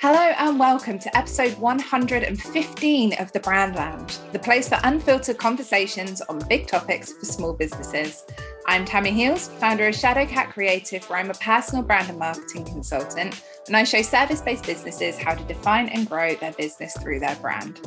Hello and welcome to episode 115 of the Brand Lounge, the place for unfiltered conversations on big topics for small businesses. I'm Tammi Heals, founder of Shadowcat Creative, where I'm a personal brand and marketing consultant, and I show service based businesses how to define and grow their business through their brand.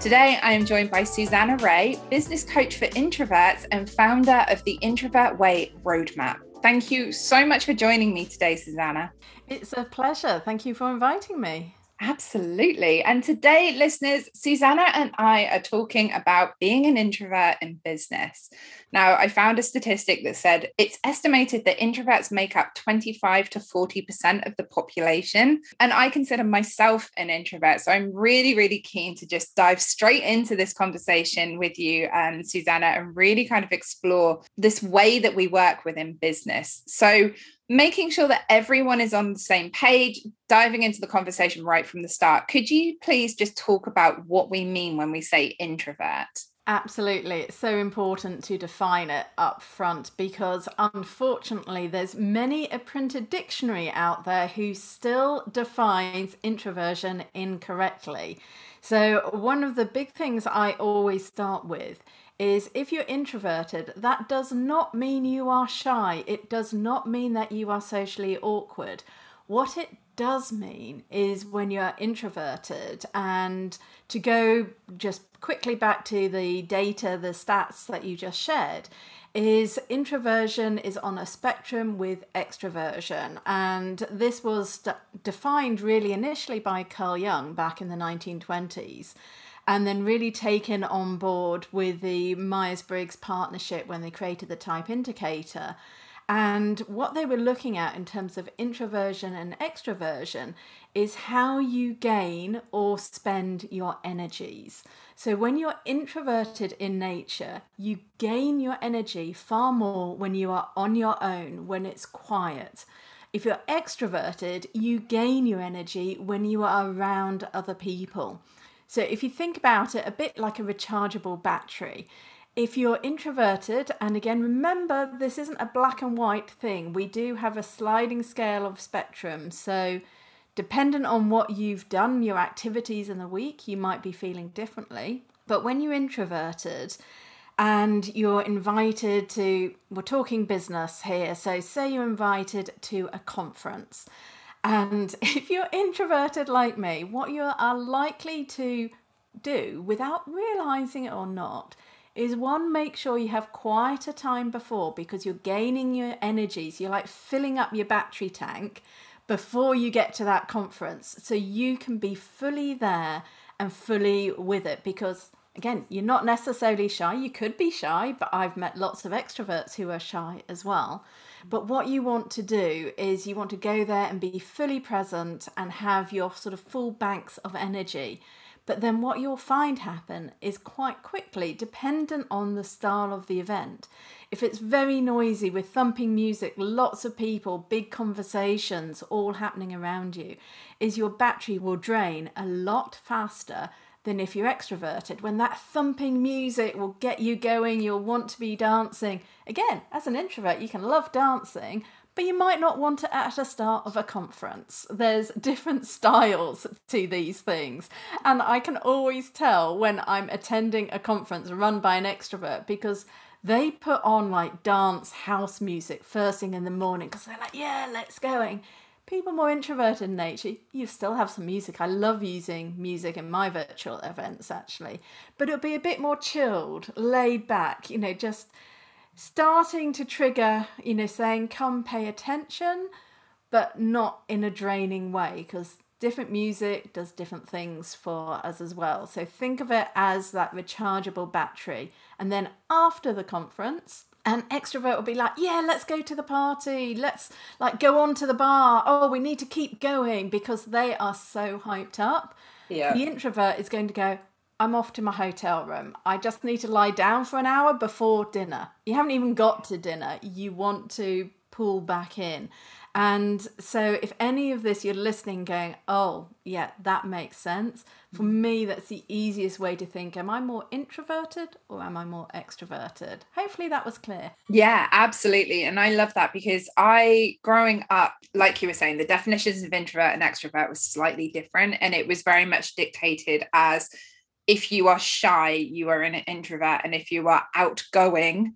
Today, I am joined by Susanna Reay, business coach for introverts and founder of the Introvert Way Roadmap. Thank you so much for joining me today, Susanna. It's a pleasure. Thank you for inviting me. Absolutely. And today, listeners, Susanna and I are talking about being an introvert in business. Now, I found a statistic that said it's estimated that introverts make up 25 to 40% of the population. And I consider myself an introvert. So I'm really, really keen to just dive straight into this conversation with you, um, Susanna, and really kind of explore this way that we work within business. So, making sure that everyone is on the same page, diving into the conversation right from the start. Could you please just talk about what we mean when we say introvert? Absolutely. It's so important to define it up front because unfortunately there's many a printed dictionary out there who still defines introversion incorrectly. So one of the big things I always start with is if you're introverted, that does not mean you are shy. It does not mean that you are socially awkward. What it does mean is when you're introverted, and to go just quickly back to the data, the stats that you just shared, is introversion is on a spectrum with extroversion. And this was defined really initially by Carl Jung back in the 1920s and then really taken on board with the Myers Briggs partnership when they created the type indicator. And what they were looking at in terms of introversion and extroversion is how you gain or spend your energies. So, when you're introverted in nature, you gain your energy far more when you are on your own, when it's quiet. If you're extroverted, you gain your energy when you are around other people. So if you think about it a bit like a rechargeable battery, if you're introverted, and again, remember this isn't a black and white thing, we do have a sliding scale of spectrum. So, dependent on what you've done, your activities in the week, you might be feeling differently. But when you're introverted and you're invited to, we're talking business here, so say you're invited to a conference and if you're introverted like me, what you are likely to do without realizing it or not is one, make sure you have quieter time before because you're gaining your energies. You're like filling up your battery tank before you get to that conference so you can be fully there and fully with it. Because again you're not necessarily shy. You could be shy but i've met lots of extroverts who are shy as well but what you want to do is you want to go there and be fully present and have your sort of full banks of energy. But then what you'll find happen is quite quickly, dependent on the style of the event. If it's very noisy with thumping music, lots of people, big conversations all happening around you, is your battery will drain a lot faster than if you're extroverted. When that thumping music will get you going, you'll want to be dancing. Again, as an introvert, you can love dancing, but you might not want it at the start of a conference. There's different styles to these things. And I can always tell when I'm attending a conference run by an extrovert because they put on like dance house music first thing in the morning because they're like, yeah, let's going people more introverted in nature, you still have some music. I love using music in my virtual events actually, but it'll be a bit more chilled, laid back, you know, just starting to trigger, you know, saying, come pay attention, but not in a draining way because different music does different things for us as well. So think of it as that rechargeable battery. And then after the conference, an extrovert will be like, yeah, let's go to the party. Let's like go on to the bar. Oh, we need to keep going because they are so hyped up. Yeah. The introvert is going to go, I'm off to my hotel room. I just need to lie down for an hour before dinner. You haven't even got to dinner. You want to pull back in. And so, if any of this you're listening, going, oh, yeah, that makes sense, for mm. me, that's the easiest way to think am I more introverted or am I more extroverted? Hopefully, that was clear. Yeah, absolutely. And I love that because I, growing up, like you were saying, the definitions of introvert and extrovert was slightly different. And it was very much dictated as if you are shy, you are an introvert. And if you are outgoing,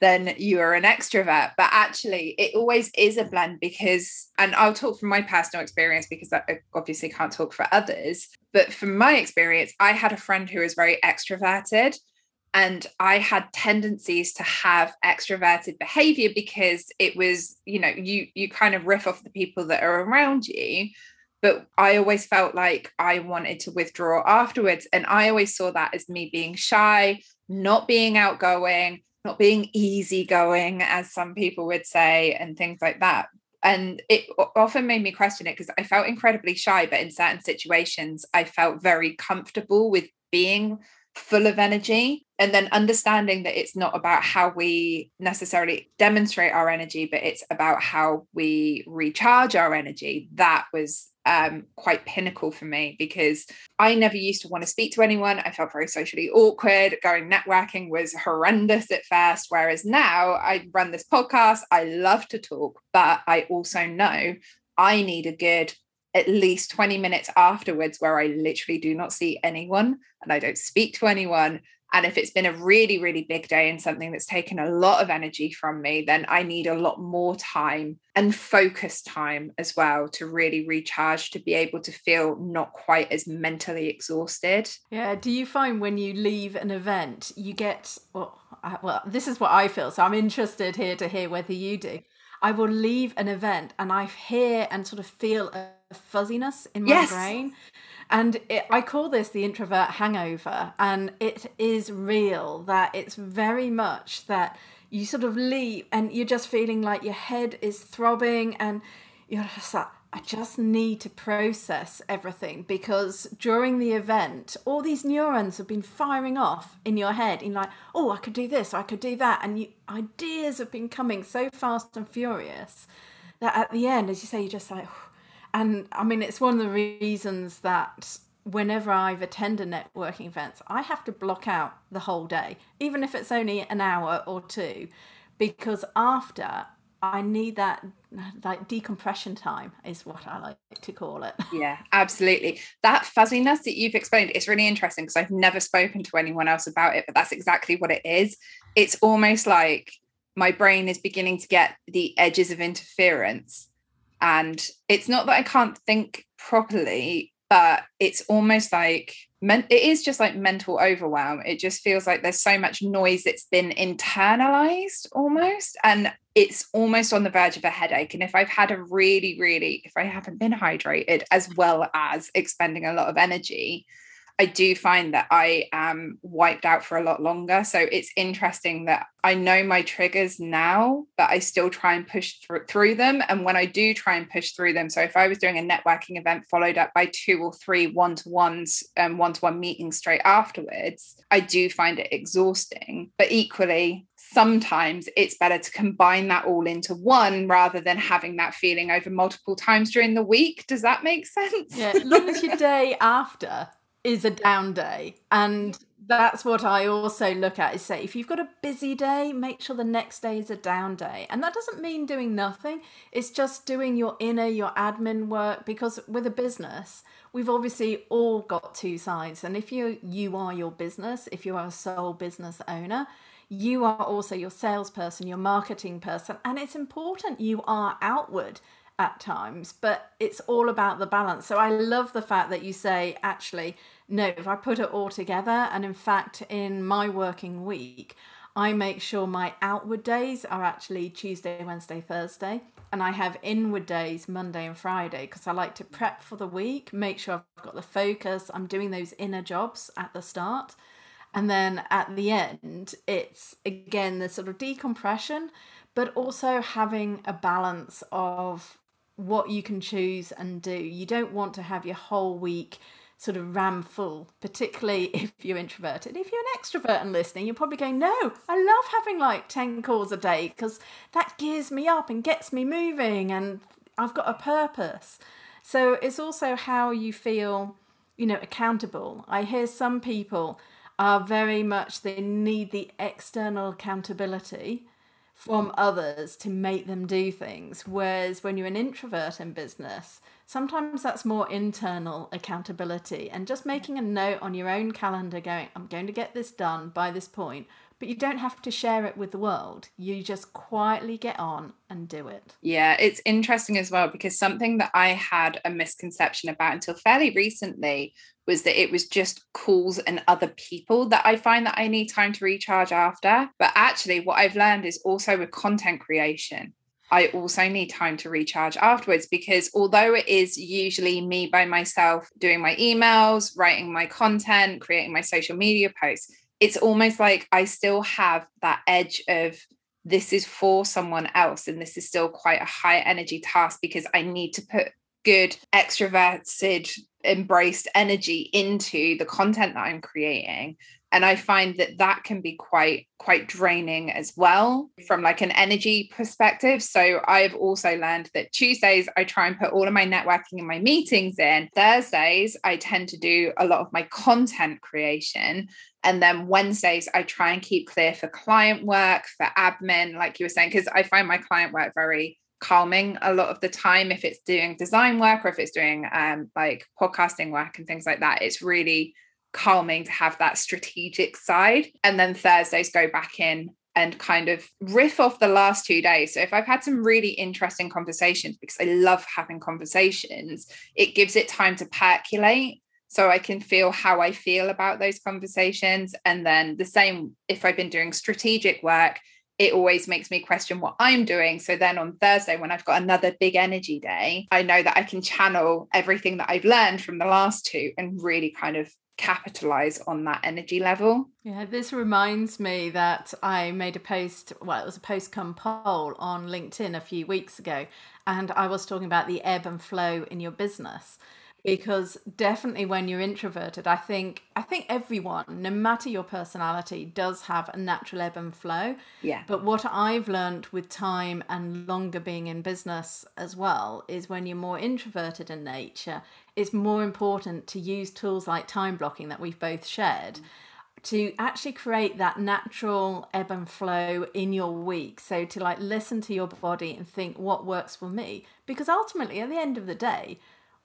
then you are an extrovert. But actually, it always is a blend because, and I'll talk from my personal experience because I obviously can't talk for others. But from my experience, I had a friend who was very extroverted. And I had tendencies to have extroverted behavior because it was, you know, you you kind of riff off the people that are around you but I always felt like I wanted to withdraw afterwards. And I always saw that as me being shy, not being outgoing, not being easygoing, as some people would say, and things like that. And it often made me question it because I felt incredibly shy, but in certain situations, I felt very comfortable with being full of energy and then understanding that it's not about how we necessarily demonstrate our energy but it's about how we recharge our energy that was um, quite pinnacle for me because I never used to want to speak to anyone. I felt very socially awkward. Going networking was horrendous at first. Whereas now I run this podcast, I love to talk, but I also know I need a good at least 20 minutes afterwards where I literally do not see anyone and I don't speak to anyone and if it's been a really, really big day and something that's taken a lot of energy from me, then I need a lot more time and focus time as well to really recharge, to be able to feel not quite as mentally exhausted. Yeah. Do you find when you leave an event, you get, well, I, well, this is what I feel. So I'm interested here to hear whether you do. I will leave an event and I hear and sort of feel a fuzziness in my yes. brain. And it, I call this the introvert hangover. And it is real that it's very much that you sort of leave and you're just feeling like your head is throbbing and you're just like, I just need to process everything because during the event, all these neurons have been firing off in your head in like, oh, I could do this, I could do that. And you, ideas have been coming so fast and furious that at the end, as you say, you're just like, and I mean, it's one of the reasons that whenever I've attended networking events, I have to block out the whole day, even if it's only an hour or two, because after I need that like decompression time is what I like to call it. Yeah, absolutely. That fuzziness that you've explained is really interesting because I've never spoken to anyone else about it, but that's exactly what it is. It's almost like my brain is beginning to get the edges of interference and it's not that I can't think properly, but it's almost like it is just like mental overwhelm. It just feels like there's so much noise that's been internalized almost. And it's almost on the verge of a headache. And if I've had a really, really, if I haven't been hydrated as well as expending a lot of energy, I do find that I am wiped out for a lot longer. So it's interesting that I know my triggers now, but I still try and push through, through them. And when I do try and push through them, so if I was doing a networking event followed up by two or three one to ones and um, one to one meetings straight afterwards, I do find it exhausting. But equally, sometimes it's better to combine that all into one rather than having that feeling over multiple times during the week. Does that make sense? Yeah, long as your day after is a down day. And that's what I also look at is say if you've got a busy day, make sure the next day is a down day. And that doesn't mean doing nothing. It's just doing your inner, your admin work because with a business, we've obviously all got two sides. And if you you are your business, if you are a sole business owner, you are also your salesperson, your marketing person, and it's important you are outward at times, but it's all about the balance. So I love the fact that you say, actually, no, if I put it all together, and in fact, in my working week, I make sure my outward days are actually Tuesday, Wednesday, Thursday, and I have inward days Monday and Friday because I like to prep for the week, make sure I've got the focus, I'm doing those inner jobs at the start. And then at the end, it's again the sort of decompression, but also having a balance of what you can choose and do. You don't want to have your whole week sort of ram full, particularly if you're introverted. If you're an extrovert and listening, you're probably going, No, I love having like 10 calls a day because that gears me up and gets me moving and I've got a purpose. So it's also how you feel, you know, accountable. I hear some people are very much they need the external accountability from others to make them do things. Whereas when you're an introvert in business, sometimes that's more internal accountability and just making a note on your own calendar going, I'm going to get this done by this point. But you don't have to share it with the world. You just quietly get on and do it. Yeah, it's interesting as well because something that I had a misconception about until fairly recently was that it was just calls and other people that I find that I need time to recharge after. But actually, what I've learned is also with content creation. I also need time to recharge afterwards because although it is usually me by myself doing my emails, writing my content, creating my social media posts, it's almost like I still have that edge of this is for someone else and this is still quite a high energy task because I need to put good extroverted embraced energy into the content that I'm creating. And I find that that can be quite quite draining as well from like an energy perspective. So I've also learned that Tuesdays I try and put all of my networking and my meetings in. Thursdays I tend to do a lot of my content creation. And then Wednesdays I try and keep clear for client work for admin like you were saying because I find my client work very calming a lot of the time if it's doing design work or if it's doing um, like podcasting work and things like that it's really calming to have that strategic side and then thursdays go back in and kind of riff off the last two days. So if I've had some really interesting conversations, because I love having conversations, it gives it time to percolate. So I can feel how I feel about those conversations. And then the same if I've been doing strategic work, it always makes me question what I'm doing. So then on Thursday, when I've got another big energy day, I know that I can channel everything that I've learned from the last two and really kind of capitalize on that energy level. Yeah, this reminds me that I made a post, well, it was a post come poll on LinkedIn a few weeks ago, and I was talking about the ebb and flow in your business because definitely when you're introverted i think i think everyone no matter your personality does have a natural ebb and flow yeah but what i've learned with time and longer being in business as well is when you're more introverted in nature it's more important to use tools like time blocking that we've both shared to actually create that natural ebb and flow in your week. So to like listen to your body and think what works for me. Because ultimately, at the end of the day,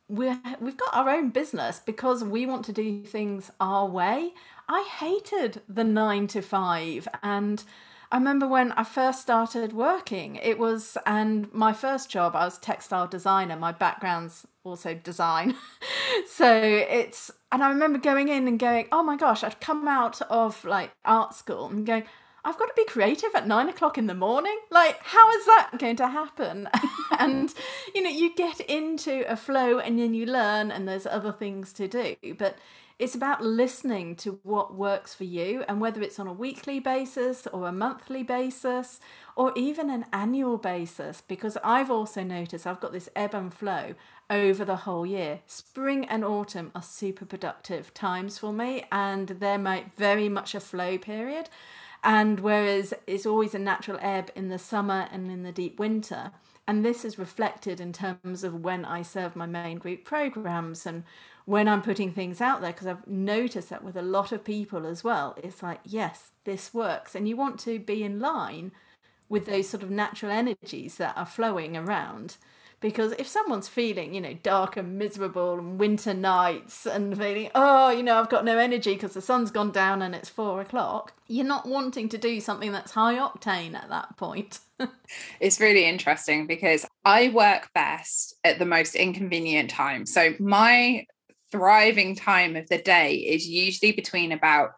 we're we've got our own business because we want to do things our way. I hated the 9 to 5 and I remember when I first started working, it was, and my first job, I was textile designer. My background's also design. so it's, and I remember going in and going, oh my gosh, I'd come out of like art school and going, I've got to be creative at nine o'clock in the morning. Like, how is that going to happen? and, you know, you get into a flow and then you learn, and there's other things to do. But it's about listening to what works for you, and whether it's on a weekly basis or a monthly basis or even an annual basis. Because I've also noticed I've got this ebb and flow over the whole year. Spring and autumn are super productive times for me, and they're very much a flow period. And whereas it's always a natural ebb in the summer and in the deep winter. And this is reflected in terms of when I serve my main group programs and when I'm putting things out there, because I've noticed that with a lot of people as well. It's like, yes, this works. And you want to be in line with those sort of natural energies that are flowing around because if someone's feeling you know dark and miserable and winter nights and feeling oh you know i've got no energy because the sun's gone down and it's four o'clock you're not wanting to do something that's high octane at that point. It's really interesting because i work best at the most inconvenient time. So my thriving time of the day is usually between about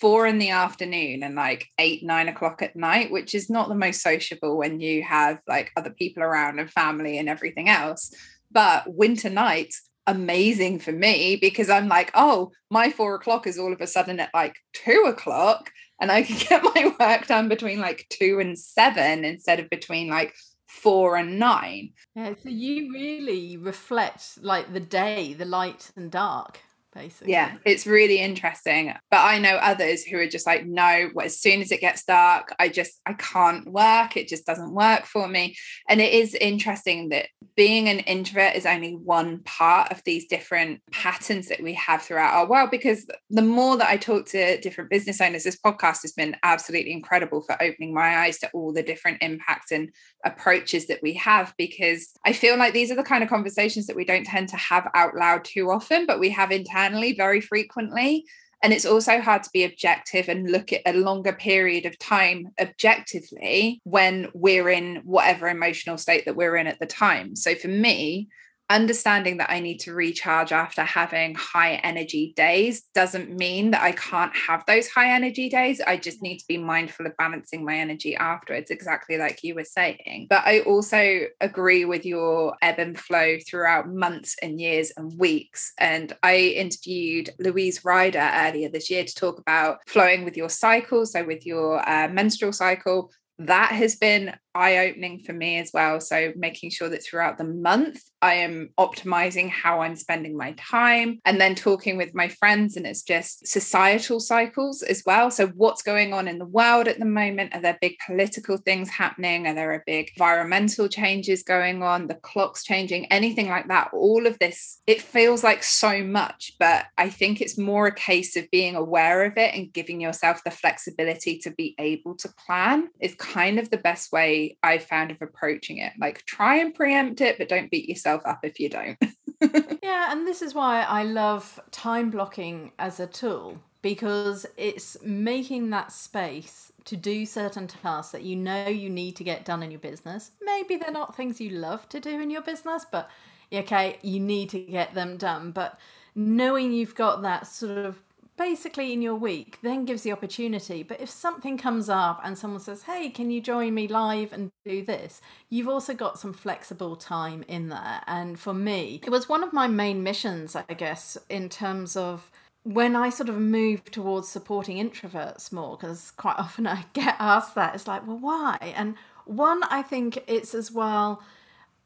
four in the afternoon and like eight, nine o'clock at night, which is not the most sociable when you have like other people around and family and everything else. But winter nights, amazing for me because I'm like, oh, my four o'clock is all of a sudden at like two o'clock. And I can get my work done between like two and seven instead of between like four and nine. Yeah, so you really reflect like the day, the light and dark basically. Yeah, it's really interesting. But I know others who are just like, no, as soon as it gets dark, I just I can't work. It just doesn't work for me. And it is interesting that being an introvert is only one part of these different patterns that we have throughout our world. Because the more that I talk to different business owners, this podcast has been absolutely incredible for opening my eyes to all the different impacts and approaches that we have. Because I feel like these are the kind of conversations that we don't tend to have out loud too often, but we have internally very frequently. And it's also hard to be objective and look at a longer period of time objectively when we're in whatever emotional state that we're in at the time. So for me, understanding that I need to recharge after having high energy days doesn't mean that I can't have those high energy days. I just need to be mindful of balancing my energy afterwards, exactly like you were saying. But I also agree with your ebb and flow throughout months and years and weeks. And I interviewed Louise Ryder earlier this year to talk about flowing with your cycle, so with your uh, menstrual cycle. That has been eye opening for me as well. So, making sure that throughout the month, I am optimizing how I'm spending my time and then talking with my friends. And it's just societal cycles as well. So, what's going on in the world at the moment? Are there big political things happening? Are there a big environmental changes going on? The clock's changing, anything like that. All of this, it feels like so much, but I think it's more a case of being aware of it and giving yourself the flexibility to be able to plan is kind of the best way I found of approaching it. Like try and preempt it, but don't beat yourself up if you don't. yeah, and this is why I love time blocking as a tool because it's making that space to do certain tasks that you know you need to get done in your business. Maybe they're not things you love to do in your business, but okay, you need to get them done. But knowing you've got that sort of basically in your week then gives the opportunity. But if something comes up and someone says, hey, can you join me live and do this? You've also got some flexible time in there. And for me, it was one of my main missions, I guess, in terms of when I sort of moved towards supporting introverts more, because quite often I get asked that, it's like, well, why? And one, I think it's as well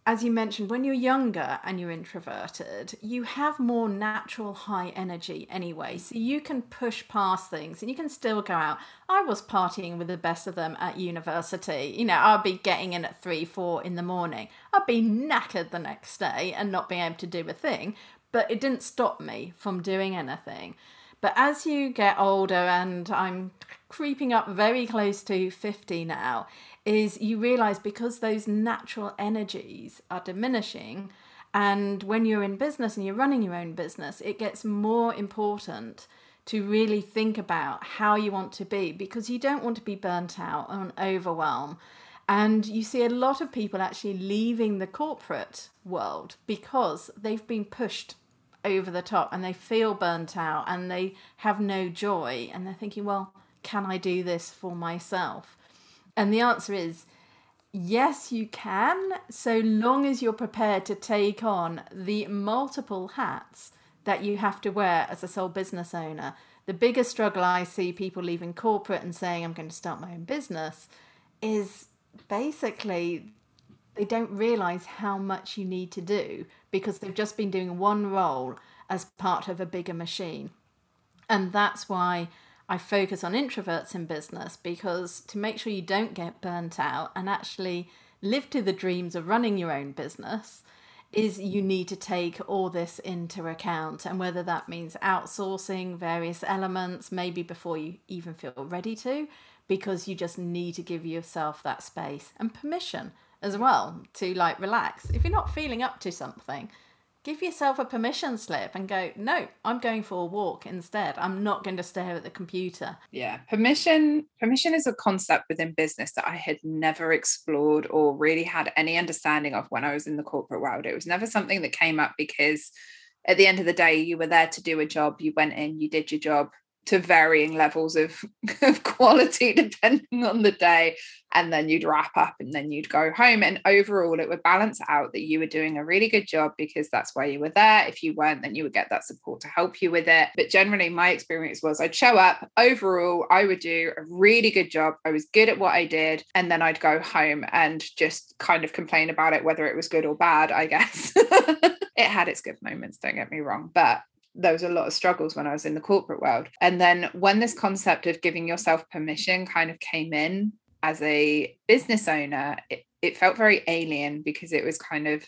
as you mentioned, when you're younger and you're introverted, you have more natural high energy anyway. So you can push past things and you can still go out. I was partying with the best of them at university. You know, I'd be getting in at three, four in the morning. I'd be knackered the next day and not being able to do a thing. But it didn't stop me from doing anything. But as you get older, and I'm creeping up very close to 50 now, is you realize because those natural energies are diminishing and when you're in business and you're running your own business it gets more important to really think about how you want to be because you don't want to be burnt out and overwhelmed. and you see a lot of people actually leaving the corporate world because they've been pushed over the top and they feel burnt out and they have no joy and they're thinking well can i do this for myself and the answer is yes, you can, so long as you're prepared to take on the multiple hats that you have to wear as a sole business owner. The biggest struggle I see people leaving corporate and saying, I'm going to start my own business, is basically they don't realize how much you need to do because they've just been doing one role as part of a bigger machine. And that's why I focus on introverts in business because to make sure you don't get burnt out and actually live to the dreams of running your own business is you need to take all this into account. And whether that means outsourcing various elements maybe before you even feel ready to because you just need to give yourself that space and permission as well to like relax. If you're not feeling up to something give yourself a permission slip and go no i'm going for a walk instead. I'm not going to stare at the computer. Yeah permission permission is a concept within business that i had never explored or really had any understanding of when i was in the corporate world. It was never something that came up because at the end of the day you were there to do a job. You went in you did your job to varying levels of, of quality depending on the day. And then you'd wrap up and then you'd go home. And overall it would balance out that you were doing a really good job because that's why you were there. If you weren't then you would get that support to help you with it. But generally my experience was I'd show up. Overall I would do a really good job. I was good at what I did. And then I'd go home and just kind of complain about it whether it was good or bad I guess. It had its good moments don't get me wrong. But there was a lot of struggles when I was in the corporate world. And then when this concept of giving yourself permission kind of came in as a business owner, it, it felt very alien because it was kind of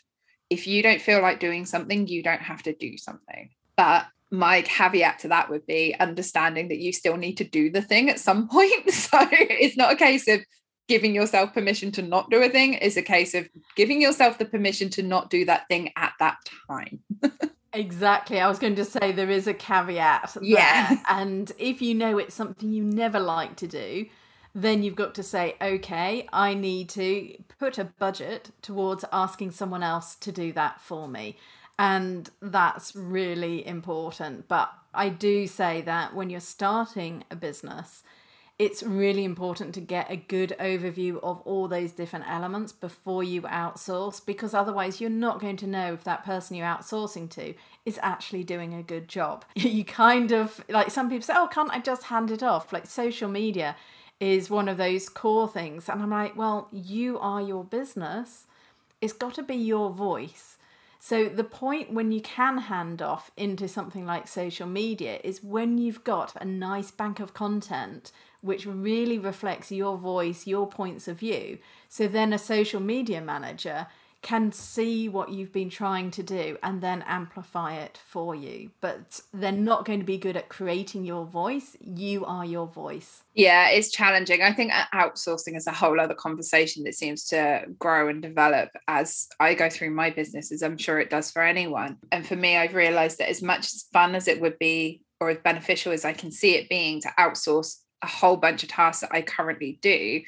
if you don't feel like doing something, you don't have to do something. But my caveat to that would be understanding that you still need to do the thing at some point. So it's not a case of giving yourself permission to not do a thing, it's a case of giving yourself the permission to not do that thing at that time. Exactly. I was going to say there is a caveat. Yeah. There. And if you know it's something you never like to do, then you've got to say, okay, I need to put a budget towards asking someone else to do that for me. And that's really important. But I do say that when you're starting a business, it's really important to get a good overview of all those different elements before you outsource because otherwise you're not going to know if that person you're outsourcing to is actually doing a good job. you kind of like some people say, Oh, can't I just hand it off? Like social media is one of those core things. And I'm like, Well, you are your business, it's got to be your voice. So the point when you can hand off into something like social media is when you've got a nice bank of content which really reflects your voice, your points of view. So then a social media manager can see what you've been trying to do and then amplify it for you. But they're not going to be good at creating your voice. You are your voice. Yeah, it's challenging. I think uh, outsourcing is a whole other conversation that seems to grow and develop as I go through my businesses. I'm sure it does for anyone. And for me, I've realized that as much as fun as it would be or as beneficial as I can see it being to outsource a whole bunch of tasks that I currently do,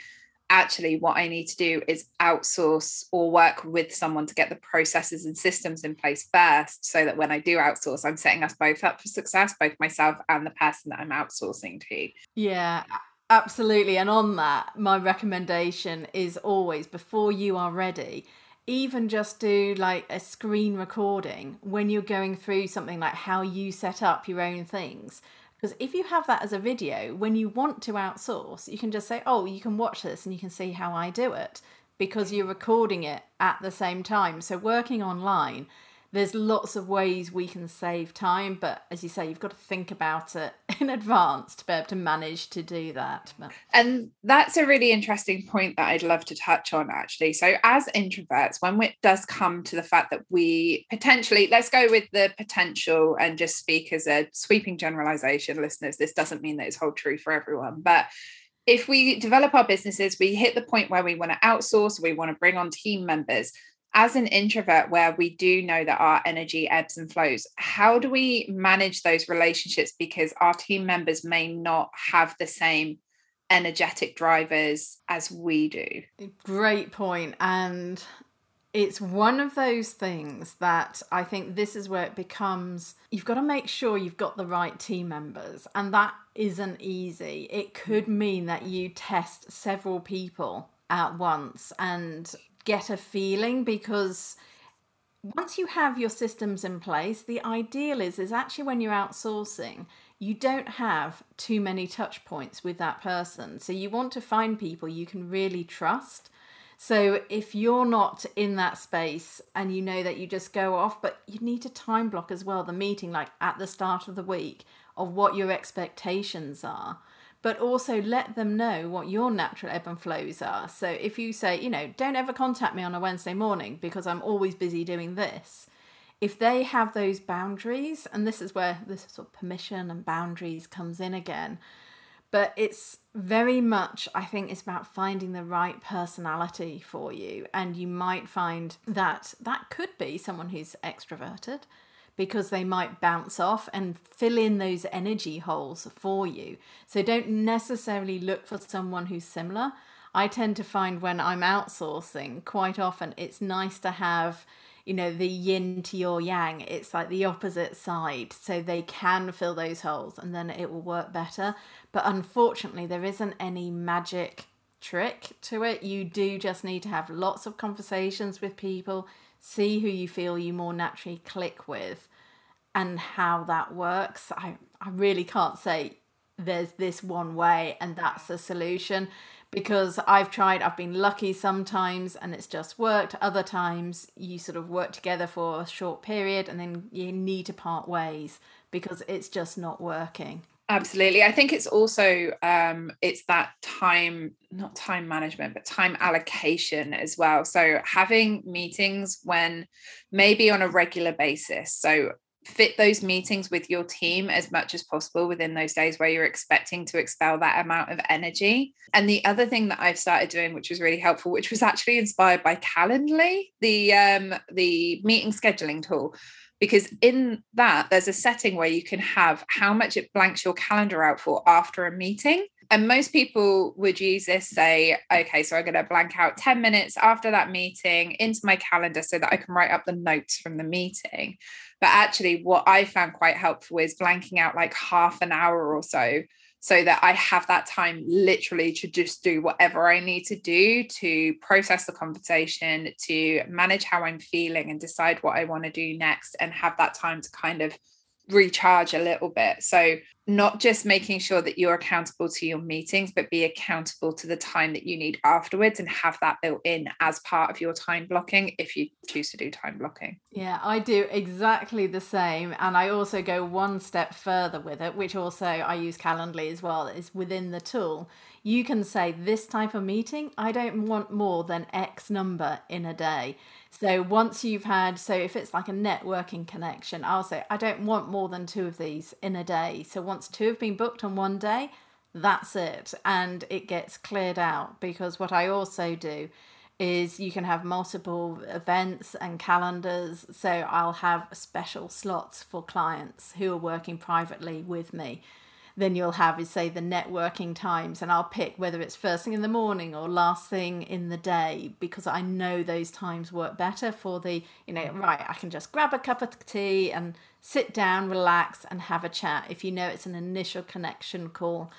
actually what I need to do is outsource or work with someone to get the processes and systems in place first so that when I do outsource, I'm setting us both up for success, both myself and the person that I'm outsourcing to. Yeah. Absolutely. And on that, my recommendation is always before you are ready, even just do like a screen recording when you're going through something like how you set up your own things because if you have that as a video, when you want to outsource, you can just say, oh, you can watch this and you can see how I do it because you're recording it at the same time. So, working online there's lots of ways we can save time, but as you say, you've got to think about it in advance to be able to manage to do that. And that's a really interesting point that I'd love to touch on actually. So, as introverts, when it does come to the fact that we potentially, let's go with the potential and just speak as a sweeping generalization, listeners, this doesn't mean that it's whole true for everyone, but if we develop our businesses, we hit the point where we want to outsource, we want to bring on team members as an introvert where we do know that our energy ebbs and flows how do we manage those relationships because our team members may not have the same energetic drivers as we do great point and it's one of those things that I think this is where it becomes you've got to make sure you've got the right team members, and that isn't easy. It could mean that you test several people at once, and get a feeling because once you have your systems in place, the ideal is is actually when you're outsourcing, you don't have too many touch points with that person. So you want to find people you can really trust. So if you're not in that space and you know that you just go off, but you need to time block as well the meeting like at the start of the week of what your expectations are but also let them know what your natural ebb and flows are. So if you say, you know, don't ever contact me on a Wednesday morning because I'm always busy doing this, if they have those boundaries, and this is where this sort of permission and boundaries comes in again, but it's very much, I think, it's about finding the right personality for you. And you might find that that could be someone who's extroverted because they might bounce off and fill in those energy holes for you. So don't necessarily look for someone who's similar. I tend to find when I'm outsourcing, quite often it's nice to have, you know, the yin to your yang. It's like the opposite side. So they can fill those holes and then it will work better. But unfortunately, there isn't any magic trick to it. You do just need to have lots of conversations with people see who you feel you more naturally click with and how that works. I, I really can't say there's this one way and that's the solution. because I've tried, I've been lucky sometimes and it's just worked. Other times you sort of work together for a short period and then you need to part ways because it's just not working. Absolutely. I think it's also um it's that time not time management but time allocation as well. So having meetings when maybe on a regular basis. So fit those meetings with your team as much as possible within those days where you're expecting to expel that amount of energy. And the other thing that I've started doing, which was really helpful, which was actually inspired by Calendly, the um, the meeting scheduling tool, because in that there's a setting where you can have how much it blanks your calendar out for after a meeting. And most people would use this, say, okay, so I'm going to blank out 10 minutes after that meeting into my calendar so that I can write up the notes from the meeting. But actually, what I found quite helpful is blanking out like half an hour or so so that I have that time literally to just do whatever I need to do to process the conversation, to manage how I'm feeling and decide what I want to do next, and have that time to kind of recharge a little bit. So, not just making sure that you're accountable to your meetings, but be accountable to the time that you need afterwards and have that built in as part of your time blocking if you choose to do time blocking. Yeah, I do exactly the same. And I also go one step further with it, which also I use Calendly as well, is within the tool. You can say, This type of meeting, I don't want more than X number in a day. So once you've had, so if it's like a networking connection, I'll say, I don't want more than two of these in a day. So once two have been booked on one day, that's it. And it gets cleared out because what I also do is you can have multiple events and calendars. So I'll have special slots for clients who are working privately with me then you'll have is say the networking times and I'll pick whether it's first thing in the morning or last thing in the day because I know those times work better for the you know right I can just grab a cup of tea and sit down relax and have a chat if you know it's an initial connection call.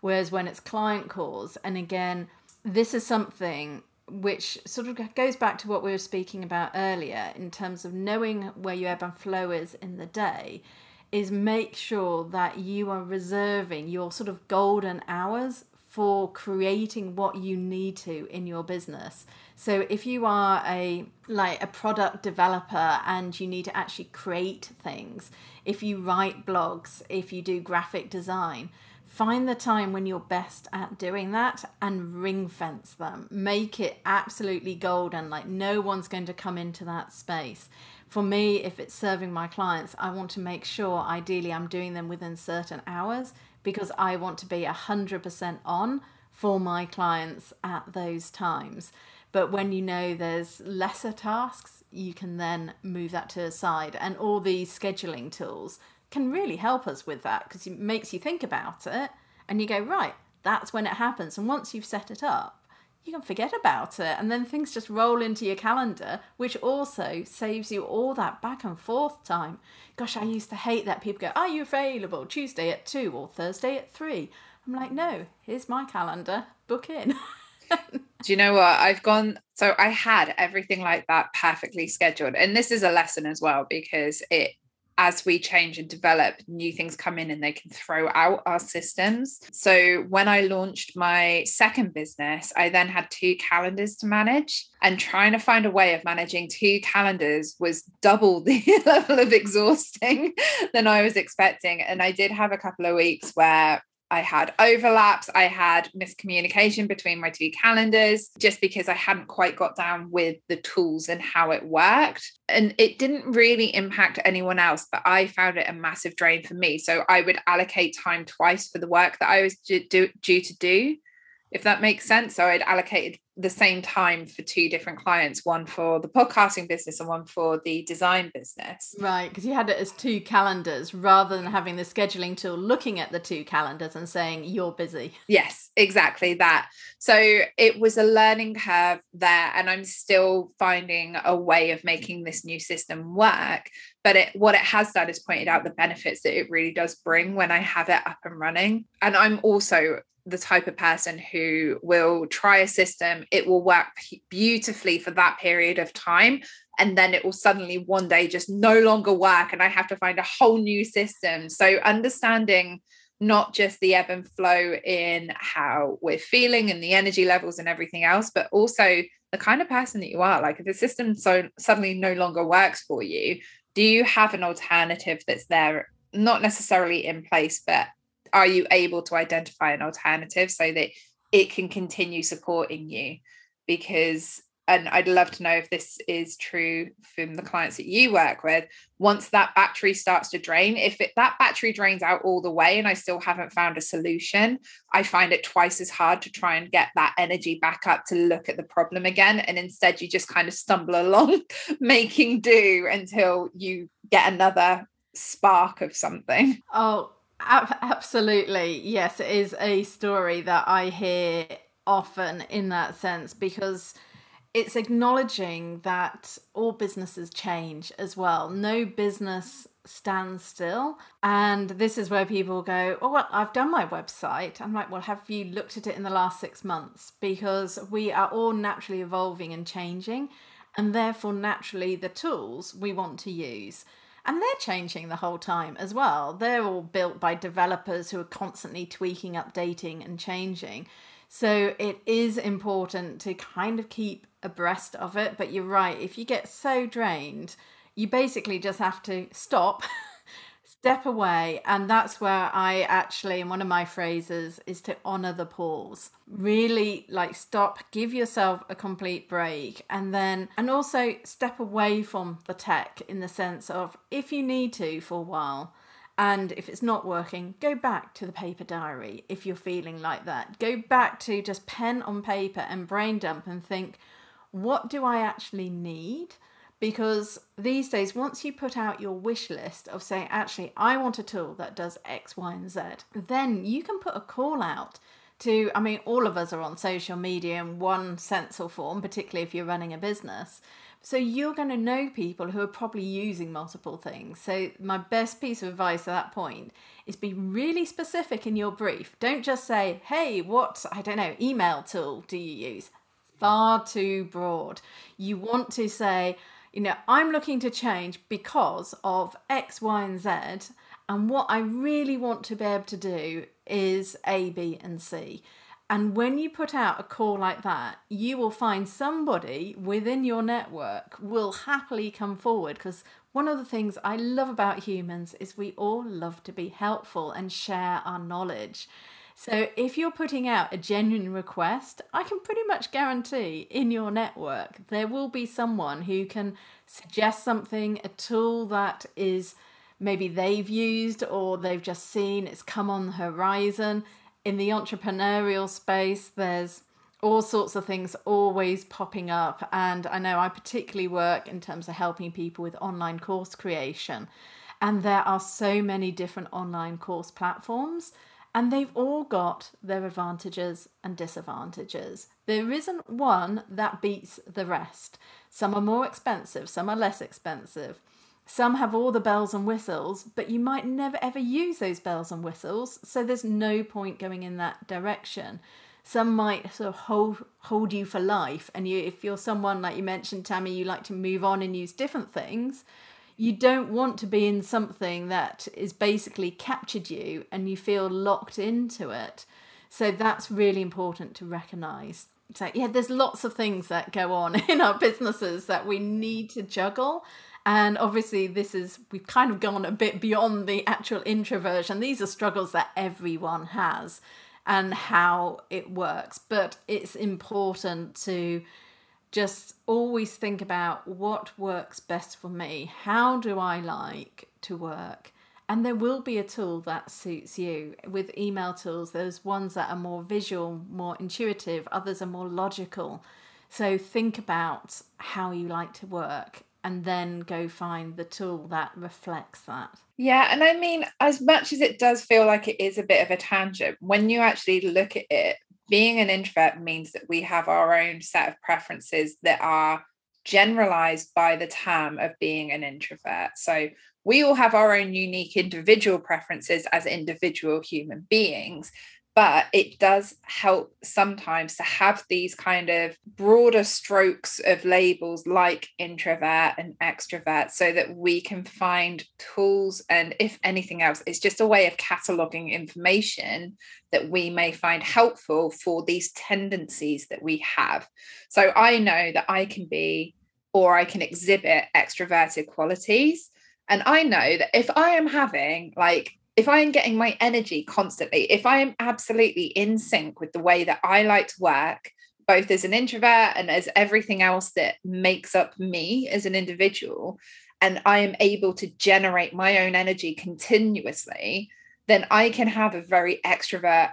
Whereas when it's client calls and again this is something which sort of goes back to what we were speaking about earlier in terms of knowing where your ebb and flow is in the day is make sure that you are reserving your sort of golden hours for creating what you need to in your business. So if you are a like a product developer and you need to actually create things, if you write blogs, if you do graphic design, find the time when you're best at doing that and ring fence them. Make it absolutely golden like no one's going to come into that space for me, if it's serving my clients, I want to make sure ideally I'm doing them within certain hours because I want to be 100% on for my clients at those times. But when you know there's lesser tasks, you can then move that to the side. And all these scheduling tools can really help us with that because it makes you think about it and you go, right, that's when it happens. And once you've set it up, you can forget about it. And then things just roll into your calendar which also saves you all that back and forth time. Gosh i used to hate that people go are you available tuesday at 2 or thursday at 3 i'm like no here's my calendar book in. Do you know what? I've gone so i had everything like that perfectly scheduled. And this is a lesson as well because it as we change and develop, new things come in and they can throw out our systems. So when I launched my second business, I then had two calendars to manage. And trying to find a way of managing two calendars was double the level of exhausting than I was expecting. And I did have a couple of weeks where I had overlaps. I had miscommunication between my two calendars just because I hadn't quite got down with the tools and how it worked. And it didn't really impact anyone else, but I found it a massive drain for me. So I would allocate time twice for the work that I was due, to do, if that makes sense. So I'd allocated the same time for two different clients one for the podcasting business and one for the design business. Right because you had it as two calendars rather than having the scheduling tool looking at the two calendars and saying you're busy. Yes exactly that. So it was a learning curve there and i'm still finding a way of making this new system work but it what it has done is pointed out the benefits that it really does bring when i have it up and running. And i'm also the type of person who will try a system, it will work beautifully for that period of time. And then it will suddenly one day just no longer work. And I have to find a whole new system. So, understanding not just the ebb and flow in how we're feeling and the energy levels and everything else, but also the kind of person that you are. Like if the system so suddenly no longer works for you, do you have an alternative that's there, not necessarily in place, but are you able to identify an alternative so that it can continue supporting you? Because and I'd love to know if this is true from the clients that you work with. Once that battery starts to drain, if it, that battery drains out all the way and I still haven't found a solution, I find it twice as hard to try and get that energy back up to look at the problem again. And instead, you just kind of stumble along, making do until you get another spark of something. Oh, absolutely. Yes, it is a story that I hear often in that sense because it's acknowledging that all businesses change as well. No business stands still. And this is where people go, Oh, well, I've done my website. I'm like, Well, have you looked at it in the last six months? Because we are all naturally evolving and changing. And therefore, naturally, the tools we want to use. And they're changing the whole time as well. They're all built by developers who are constantly tweaking, updating, and changing. So it is important to kind of keep abreast of it. But you're right, if you get so drained, you basically just have to stop, step away. And that's where I actually, and one of my phrases is to honor the pause. Really like stop, give yourself a complete break. And then, and also step away from the tech in the sense of if you need to for a while and if it's not working, go back to the paper diary if you're feeling like that. Go back to just pen on paper and brain dump and think, what do I actually need? Because these days, once you put out your wish list of saying, actually, I want a tool that does X, Y, and Z, then you can put a call out to, I mean, all of us are on social media in one sense or form, particularly if you're running a business. So you're going to know people who are probably using multiple things. So my best piece of advice at that point is be really specific in your brief. Don't just say, "Hey, what I don't know, email tool do you use?" Far too broad. You want to say, you know, I'm looking to change because of X, Y, and Z. And what I really want to be able to do is A, B, and C. And when you put out a call like that, you will find somebody within your network will happily come forward because one of the things I love about humans is we all love to be helpful and share our knowledge. So if you're putting out a genuine request, I can pretty much guarantee in your network there will be someone who can suggest something, a tool that is maybe they've used or they've just seen it's come on the horizon in the entrepreneurial space, there's all sorts of things always popping up. And I know I particularly work in terms of helping people with online course creation. And there are so many different online course platforms, and they've all got their advantages and disadvantages. There isn't one that beats the rest. Some are more expensive, some are less expensive. Some have all the bells and whistles, but you might never ever use those bells and whistles, so there's no point going in that direction. Some might sort of hold hold you for life, and you if you're someone like you mentioned, Tammi, you like to move on and use different things. You don't want to be in something that is basically captured you and you feel locked into it. So that's really important to recognize. So yeah, there's lots of things that go on in our businesses that we need to juggle and obviously, this is, we've kind of gone a bit beyond the actual introversion. These are struggles that everyone has and how it works. But it's important to just always think about what works best for me. How do I like to work? And there will be a tool that suits you. With email tools, there's ones that are more visual, more intuitive, others are more logical. So think about how you like to work and then go find the tool that reflects that. Yeah, and I mean, as much as it does feel like it is a bit of a tangent, when you actually look at it, being an introvert means that we have our own set of preferences that are generalized by the term of being an introvert. So we all have our own unique individual preferences as individual human beings. But it does help sometimes to have these kind of broader strokes of labels like introvert and extrovert so that we can find tools and if anything else it's just a way of cataloging information that we may find helpful for these tendencies that we have. So i know that i can be or i can exhibit extroverted qualities and i know that if i am having like if I am getting my energy constantly, if I am absolutely in sync with the way that I like to work, both as an introvert and as everything else that makes up me as an individual, and I am able to generate my own energy continuously, then I can have a very extrovert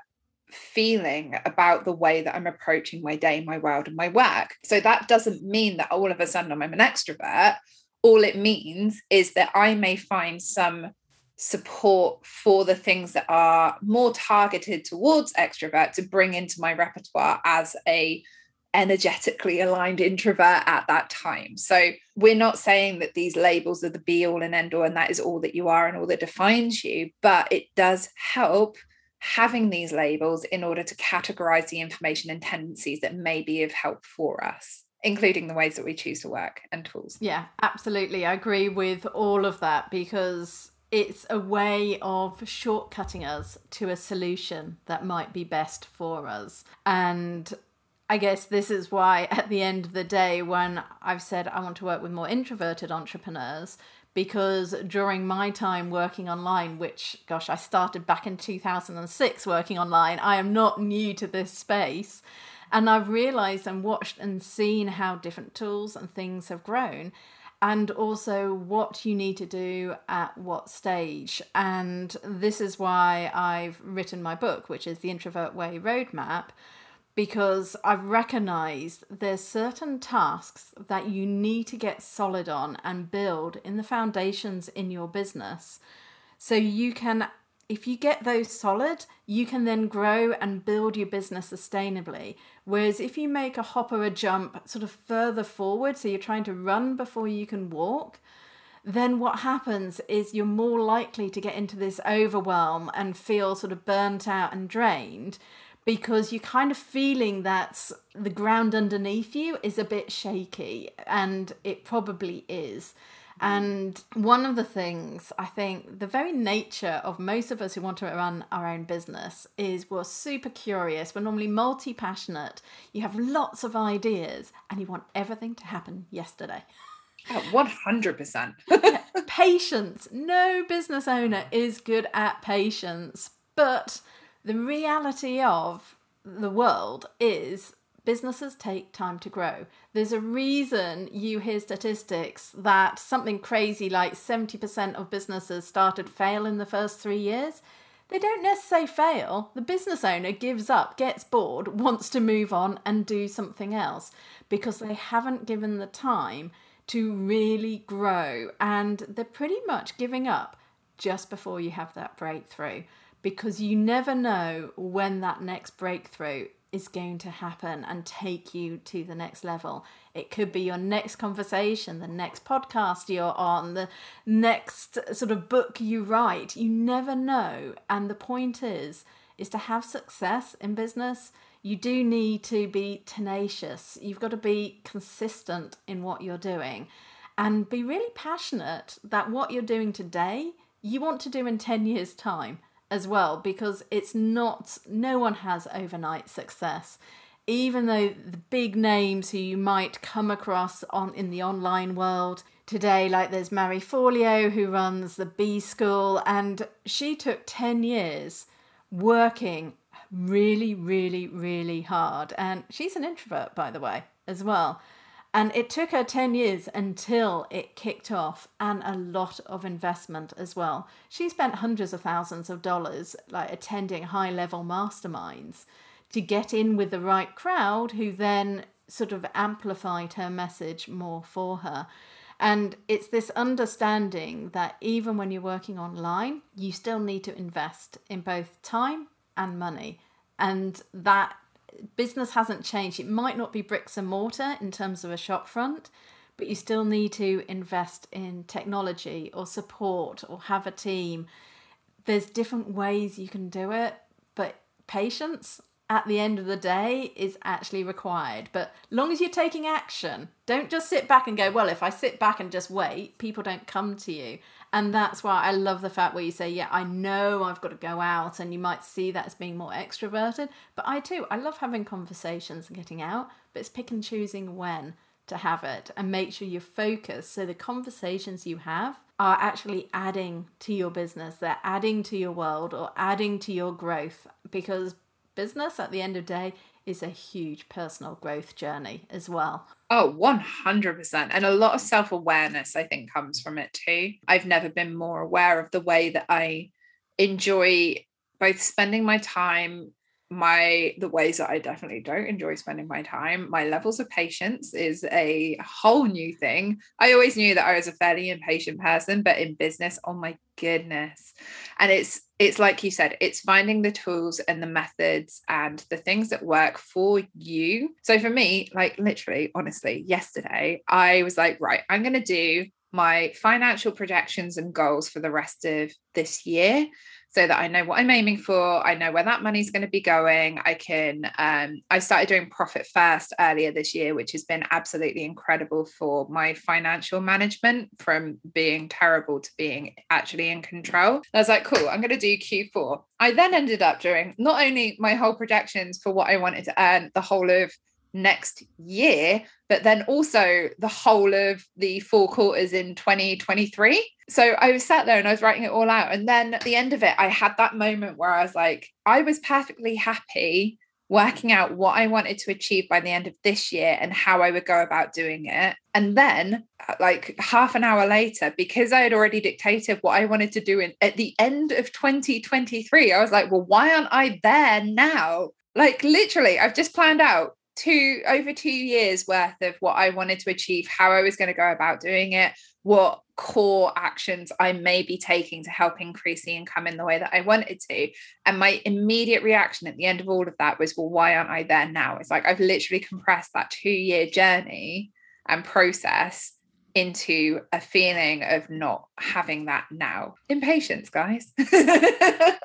feeling about the way that I'm approaching my day, my world, and my work. So that doesn't mean that all of a sudden I'm an extrovert. All it means is that I may find some support for the things that are more targeted towards extrovert to bring into my repertoire as a energetically aligned introvert at that time. So we're not saying that these labels are the be all and end all and that is all that you are and all that defines you, but it does help having these labels in order to categorize the information and tendencies that may be of help for us including the ways that we choose to work and tools. Yeah, absolutely. I agree with all of that because it's a way of shortcutting us to a solution that might be best for us. And I guess this is why, at the end of the day, when I've said I want to work with more introverted entrepreneurs, because during my time working online, which, gosh, I started back in 2006 working online, I am not new to this space. And I've realized and watched and seen how different tools and things have grown and also what you need to do at what stage. And this is why I've written my book, which is the Introvert Way Roadmap, because I've recognized there's certain tasks that you need to get solid on and build in the foundations in your business so you can if you get those solid, you can then grow and build your business sustainably. Whereas if you make a hop or a jump sort of further forward, so you're trying to run before you can walk, then what happens is you're more likely to get into this overwhelm and feel sort of burnt out and drained because you're kind of feeling that the ground underneath you is a bit shaky, and it probably is. And one of the things I think the very nature of most of us who want to run our own business is we're super curious, we're normally multi passionate, you have lots of ideas, and you want everything to happen yesterday. Oh, 100%. patience. No business owner is good at patience, but the reality of the world is businesses take time to grow. There's a reason you hear statistics that something crazy like 70% of businesses started fail in the first three years. They don't necessarily fail. The business owner gives up, gets bored, wants to move on and do something else because they haven't given the time to really grow. And they're pretty much giving up just before you have that breakthrough because you never know when that next breakthrough is going to happen and take you to the next level. It could be your next conversation, the next podcast you're on, the next sort of book you write. You never know. And the point is is to have success in business, you do need to be tenacious. You've got to be consistent in what you're doing and be really passionate that what you're doing today, you want to do in 10 years' time as well because it's not no one has overnight success. Even though the big names who you might come across on in the online world today like there's Marie Forleo who runs the B school and she took 10 years working really really really hard. And she's an introvert by the way as well and it took her 10 years until it kicked off and a lot of investment as well. She spent hundreds of thousands of dollars like attending high level masterminds to get in with the right crowd who then sort of amplified her message more for her. And it's this understanding that even when you're working online, you still need to invest in both time and money. And that business hasn't changed. It might not be bricks and mortar in terms of a shop front, but you still need to invest in technology or support or have a team. There's different ways you can do it, but patience at the end of the day is actually required. But long as you're taking action, don't just sit back and go, well, if I sit back and just wait, people don't come to you. And that's why I love the fact where you say, yeah, I know I've got to go out, and you might see that as being more extroverted. But I too, I love having conversations and getting out, but it's pick and choosing when to have it and make sure you're focused so the conversations you have are actually adding to your business, they're adding to your world or adding to your growth because business at the end of the day is a huge personal growth journey as well. Oh, 100%. And a lot of self awareness, I think, comes from it too. I've never been more aware of the way that I enjoy both spending my time my the ways that I definitely don't enjoy spending my time. My levels of patience is a whole new thing. I always knew that I was a fairly impatient person, but in business, oh my goodness. And it's it's like you said, it's finding the tools and the methods and the things that work for you. So for me, like literally, honestly, yesterday, I was like, right, I'm going to do my financial projections and goals for the rest of this year so that I know what I'm aiming for. I know where that money's going to be going. I can, um, I started doing profit first earlier this year, which has been absolutely incredible for my financial management from being terrible to being actually in control. I was like, cool, I'm going to do Q4. I then ended up doing not only my whole projections for what I wanted to earn the whole of next year, but then also the whole of the four quarters in 2023. So I was sat there and I was writing it all out. And then at the end of it, I had that moment where I was like, I was perfectly happy working out what I wanted to achieve by the end of this year and how I would go about doing it. And then, like half an hour later, because I had already dictated what I wanted to do in, at the end of 2023, I was like, well, why aren't I there now? Like, literally, I've just planned out two over two years worth of what I wanted to achieve, how I was going to go about doing it, what core actions I may be taking to help increase the income in the way that I wanted to. And my immediate reaction at the end of all of that was, well, why aren't I there now? It's like I've literally compressed that two year journey and process into a feeling of not having that now. Impatience, guys. yeah,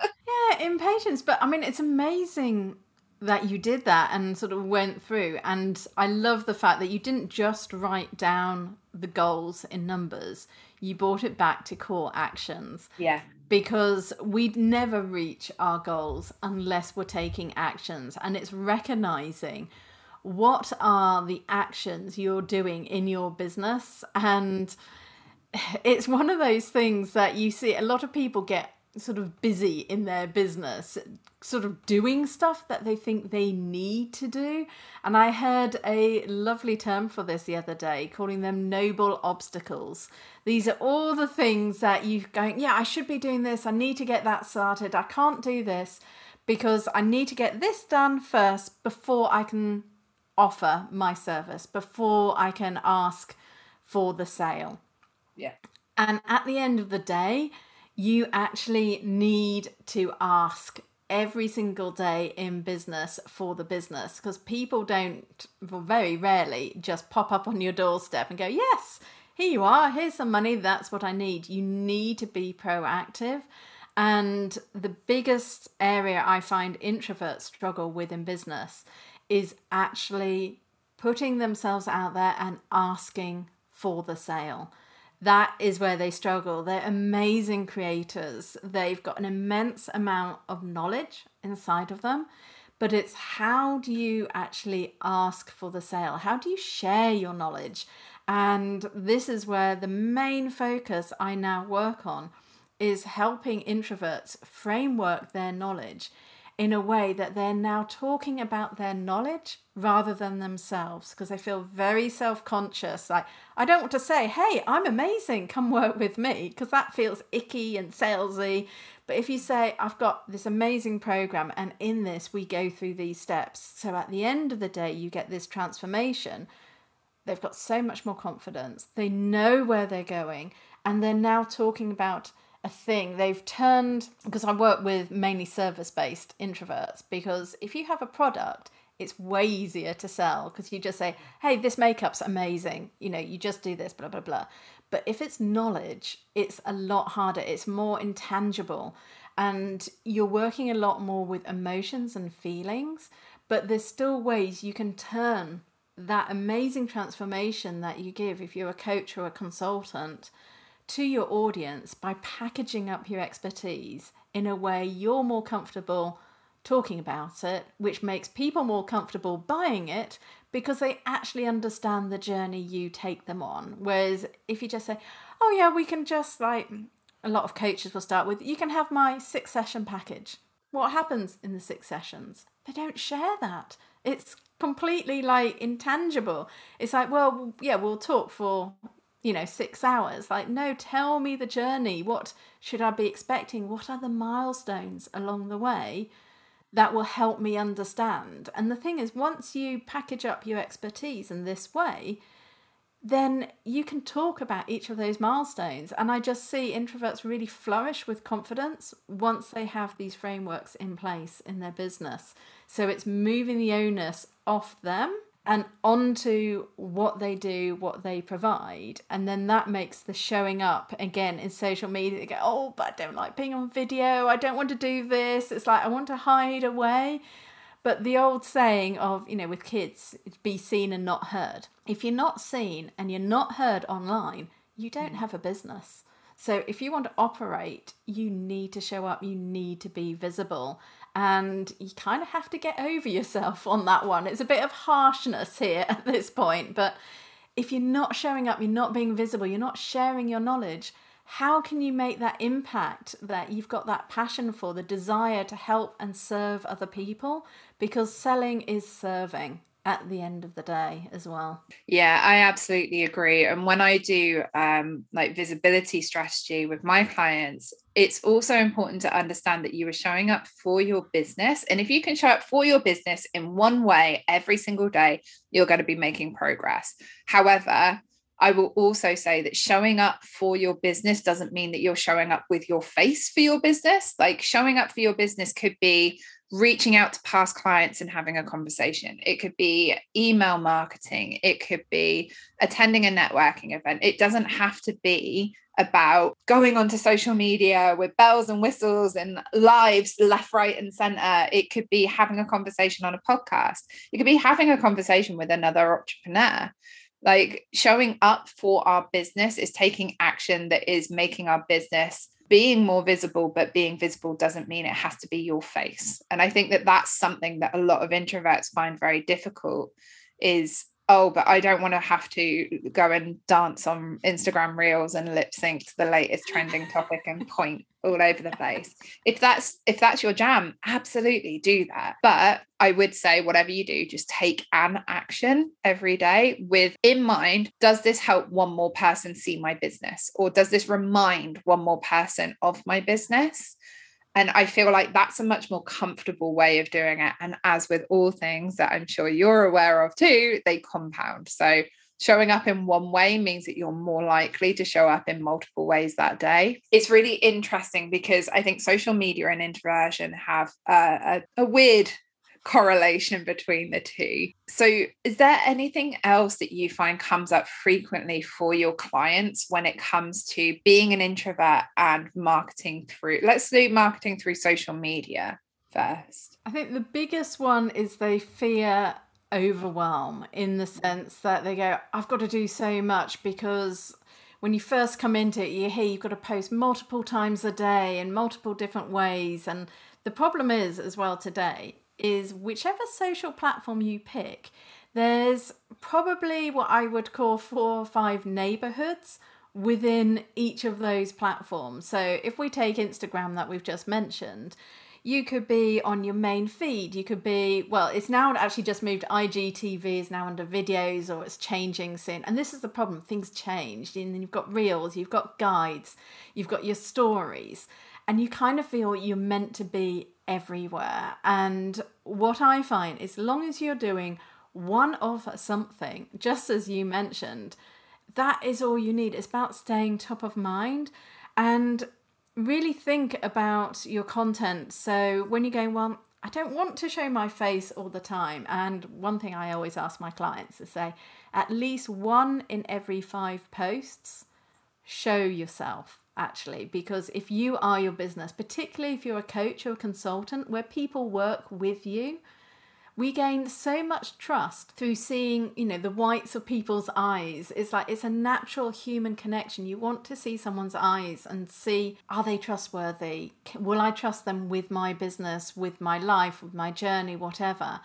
impatience. But I mean, it's amazing that you did that and sort of went through. And I love the fact that you didn't just write down the goals in numbers, you brought it back to core actions. Yeah. Because we'd never reach our goals unless we're taking actions. And it's recognizing what are the actions you're doing in your business. And it's one of those things that you see a lot of people get sort of busy in their business, sort of doing stuff that they think they need to do. And I heard a lovely term for this the other day, calling them noble obstacles. These are all the things that you're going, yeah, I should be doing this. I need to get that started. I can't do this because I need to get this done first before I can offer my service, before I can ask for the sale. Yeah. And at the end of the day, you actually need to ask every single day in business for the business because people don't well, very rarely just pop up on your doorstep and go yes here you are here's some money that's what i need. You need to be proactive. And the biggest area i find introverts struggle with in business is actually putting themselves out there and asking for the sale that is where they struggle. They're amazing creators. They've got an immense amount of knowledge inside of them, but it's how do you actually ask for the sale? How do you share your knowledge? And this is where the main focus I now work on is helping introverts framework their knowledge in a way that they're now talking about their knowledge rather than themselves because they feel very self conscious. Like, I don't want to say, hey, I'm amazing, come work with me, because that feels icky and salesy. But if you say, I've got this amazing program, and in this we go through these steps, so at the end of the day, you get this transformation, they've got so much more confidence. They know where they're going, and they're now talking about a thing. They've turned because I work with mainly service based introverts because if you have a product, it's way easier to sell because you just say, hey, this makeup's amazing. You know, you just do this, blah, blah, blah. But if it's knowledge, it's a lot harder, it's more intangible, and you're working a lot more with emotions and feelings. But there's still ways you can turn that amazing transformation that you give if you're a coach or a consultant to your audience by packaging up your expertise in a way you're more comfortable talking about it, which makes people more comfortable buying it because they actually understand the journey you take them on. Whereas if you just say, oh, yeah, we can just like, a lot of coaches will start with, you can have my six session package. What happens in the six sessions? They don't share that. It's completely like intangible. It's like, well, yeah, we'll talk for, you know, six hours. Like, no, tell me the journey. What should I be expecting? What are the milestones along the way? that will help me understand. And the thing is, once you package up your expertise in this way, then you can talk about each of those milestones. And I just see introverts really flourish with confidence once they have these frameworks in place in their business. So it's moving the onus off them and onto what they do, what they provide. And then that makes the showing up again in social media. They go, oh, but I don't like being on video. I don't want to do this. It's like I want to hide away. But the old saying of, you know, with kids, be seen and not heard. If you're not seen and you're not heard online, you don't mm. have a business. So if you want to operate, you need to show up, you need to be visible and you kind of have to get over yourself on that one. It's a bit of harshness here at this point, but if you're not showing up, you're not being visible, you're not sharing your knowledge, how can you make that impact that you've got that passion for, the desire to help and serve other people? Because selling is serving at the end of the day as well. Yeah, I absolutely agree. And when I do um, like visibility strategy with my clients, it's also important to understand that you are showing up for your business. And if you can show up for your business in one way every single day, you're going to be making progress. However, I will also say that showing up for your business doesn't mean that you're showing up with your face for your business. Like showing up for your business could be reaching out to past clients and having a conversation. It could be email marketing. It could be attending a networking event. It doesn't have to be about going onto social media with bells and whistles and lives left, right, and center. It could be having a conversation on a podcast. It could be having a conversation with another entrepreneur. Like showing up for our business is taking action that is making our business being more visible, but being visible doesn't mean it has to be your face. And I think that that's something that a lot of introverts find very difficult is oh, but I don't want to have to go and dance on Instagram reels and lip sync to the latest trending topic and point all over the place. If that's if that's your jam, absolutely do that. But I would say whatever you do, just take an action every day with in mind, does this help one more person see my business or does this remind one more person of my business? And I feel like that's a much more comfortable way of doing it. And as with all things that I'm sure you're aware of too, they compound. So showing up in one way means that you're more likely to show up in multiple ways that day. It's really interesting because I think social media and introversion have a, a, a weird correlation between the two. So, is there anything else that you find comes up frequently for your clients when it comes to being an introvert and marketing through? Let's do marketing through social media first. I think the biggest one is they fear overwhelm in the sense that they go, I've got to do so much because when you first come into it, you hear you've got to post multiple times a day in multiple different ways. And the problem is, as well, today, is whichever social platform you pick, there's probably what I would call four or five neighborhoods within each of those platforms. So if we take Instagram that we've just mentioned, you could be on your main feed. You could be, well, it's now actually just moved. IGTV is now under videos or it's changing soon. And this is the problem things changed. And then you've got reels, you've got guides, you've got your stories. And you kind of feel you're meant to be everywhere. And what I find, as long as you're doing one of something, just as you mentioned, that is all you need. It's about staying top of mind and really think about your content. So when you're going, well, I don't want to show my face all the time. And one thing I always ask my clients is say, at least one in every five posts show yourself actually because if you are your business particularly if you're a coach or a consultant where people work with you we gain so much trust through seeing you know the whites of people's eyes. It's like it's a natural human connection. You want to see someone's eyes and see are they trustworthy? Will i trust them with my business with my life with my journey whatever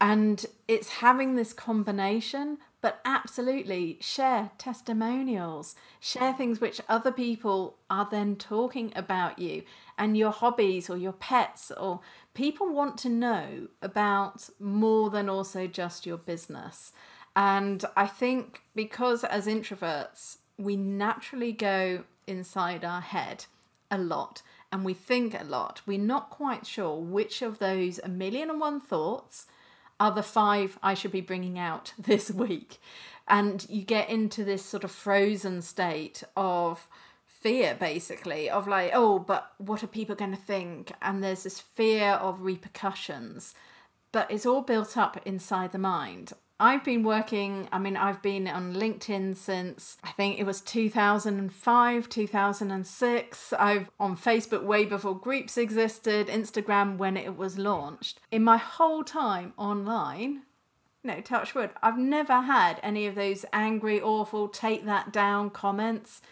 and it's having this combination but absolutely share testimonials, share things which other people are then talking about you and your hobbies or your pets, or people want to know about more than also just your business. And I think because as introverts, we naturally go inside our head a lot and we think a lot, we're not quite sure which of those a million and one thoughts are the five I should be bringing out this week. And you get into this sort of frozen state of fear, basically, of like, oh, but what are people going to think? And there's this fear of repercussions. But it's all built up inside the mind. I've been working, I mean, I've been on LinkedIn since I think it was 2005, 2006. I've on Facebook way before groups existed, Instagram when it was launched. In my whole time online, no, touch wood, I've never had any of those angry, awful, take that down comments.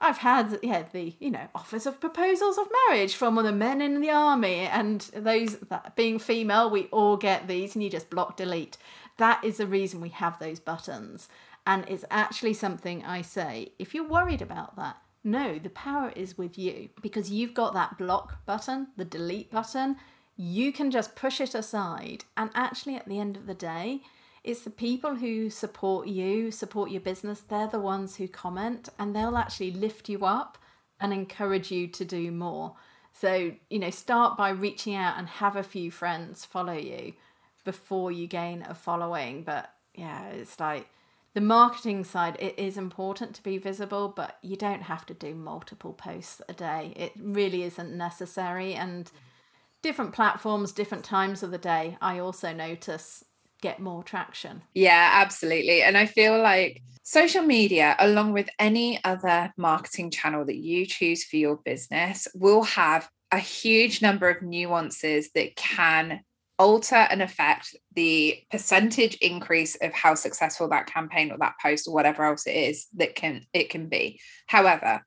I've had yeah the you know offers of proposals of marriage from the men in the army and those that being female we all get these and you just block delete that is the reason we have those buttons. And it's actually something I say if you're worried about that, no, the power is with you because you've got that block button, the delete button. You can just push it aside. And actually, at the end of the day, it's the people who support you, support your business, they're the ones who comment and they'll actually lift you up and encourage you to do more. So, you know, start by reaching out and have a few friends follow you before you gain a following. But yeah, it's like the marketing side, it is important to be visible, but you don't have to do multiple posts a day. It really isn't necessary. And different platforms, different times of the day, I also notice get more traction. Yeah, absolutely. And I feel like social media, along with any other marketing channel that you choose for your business, will have a huge number of nuances that can alter and affect the percentage increase of how successful that campaign or that post or whatever else it is that can it can be. However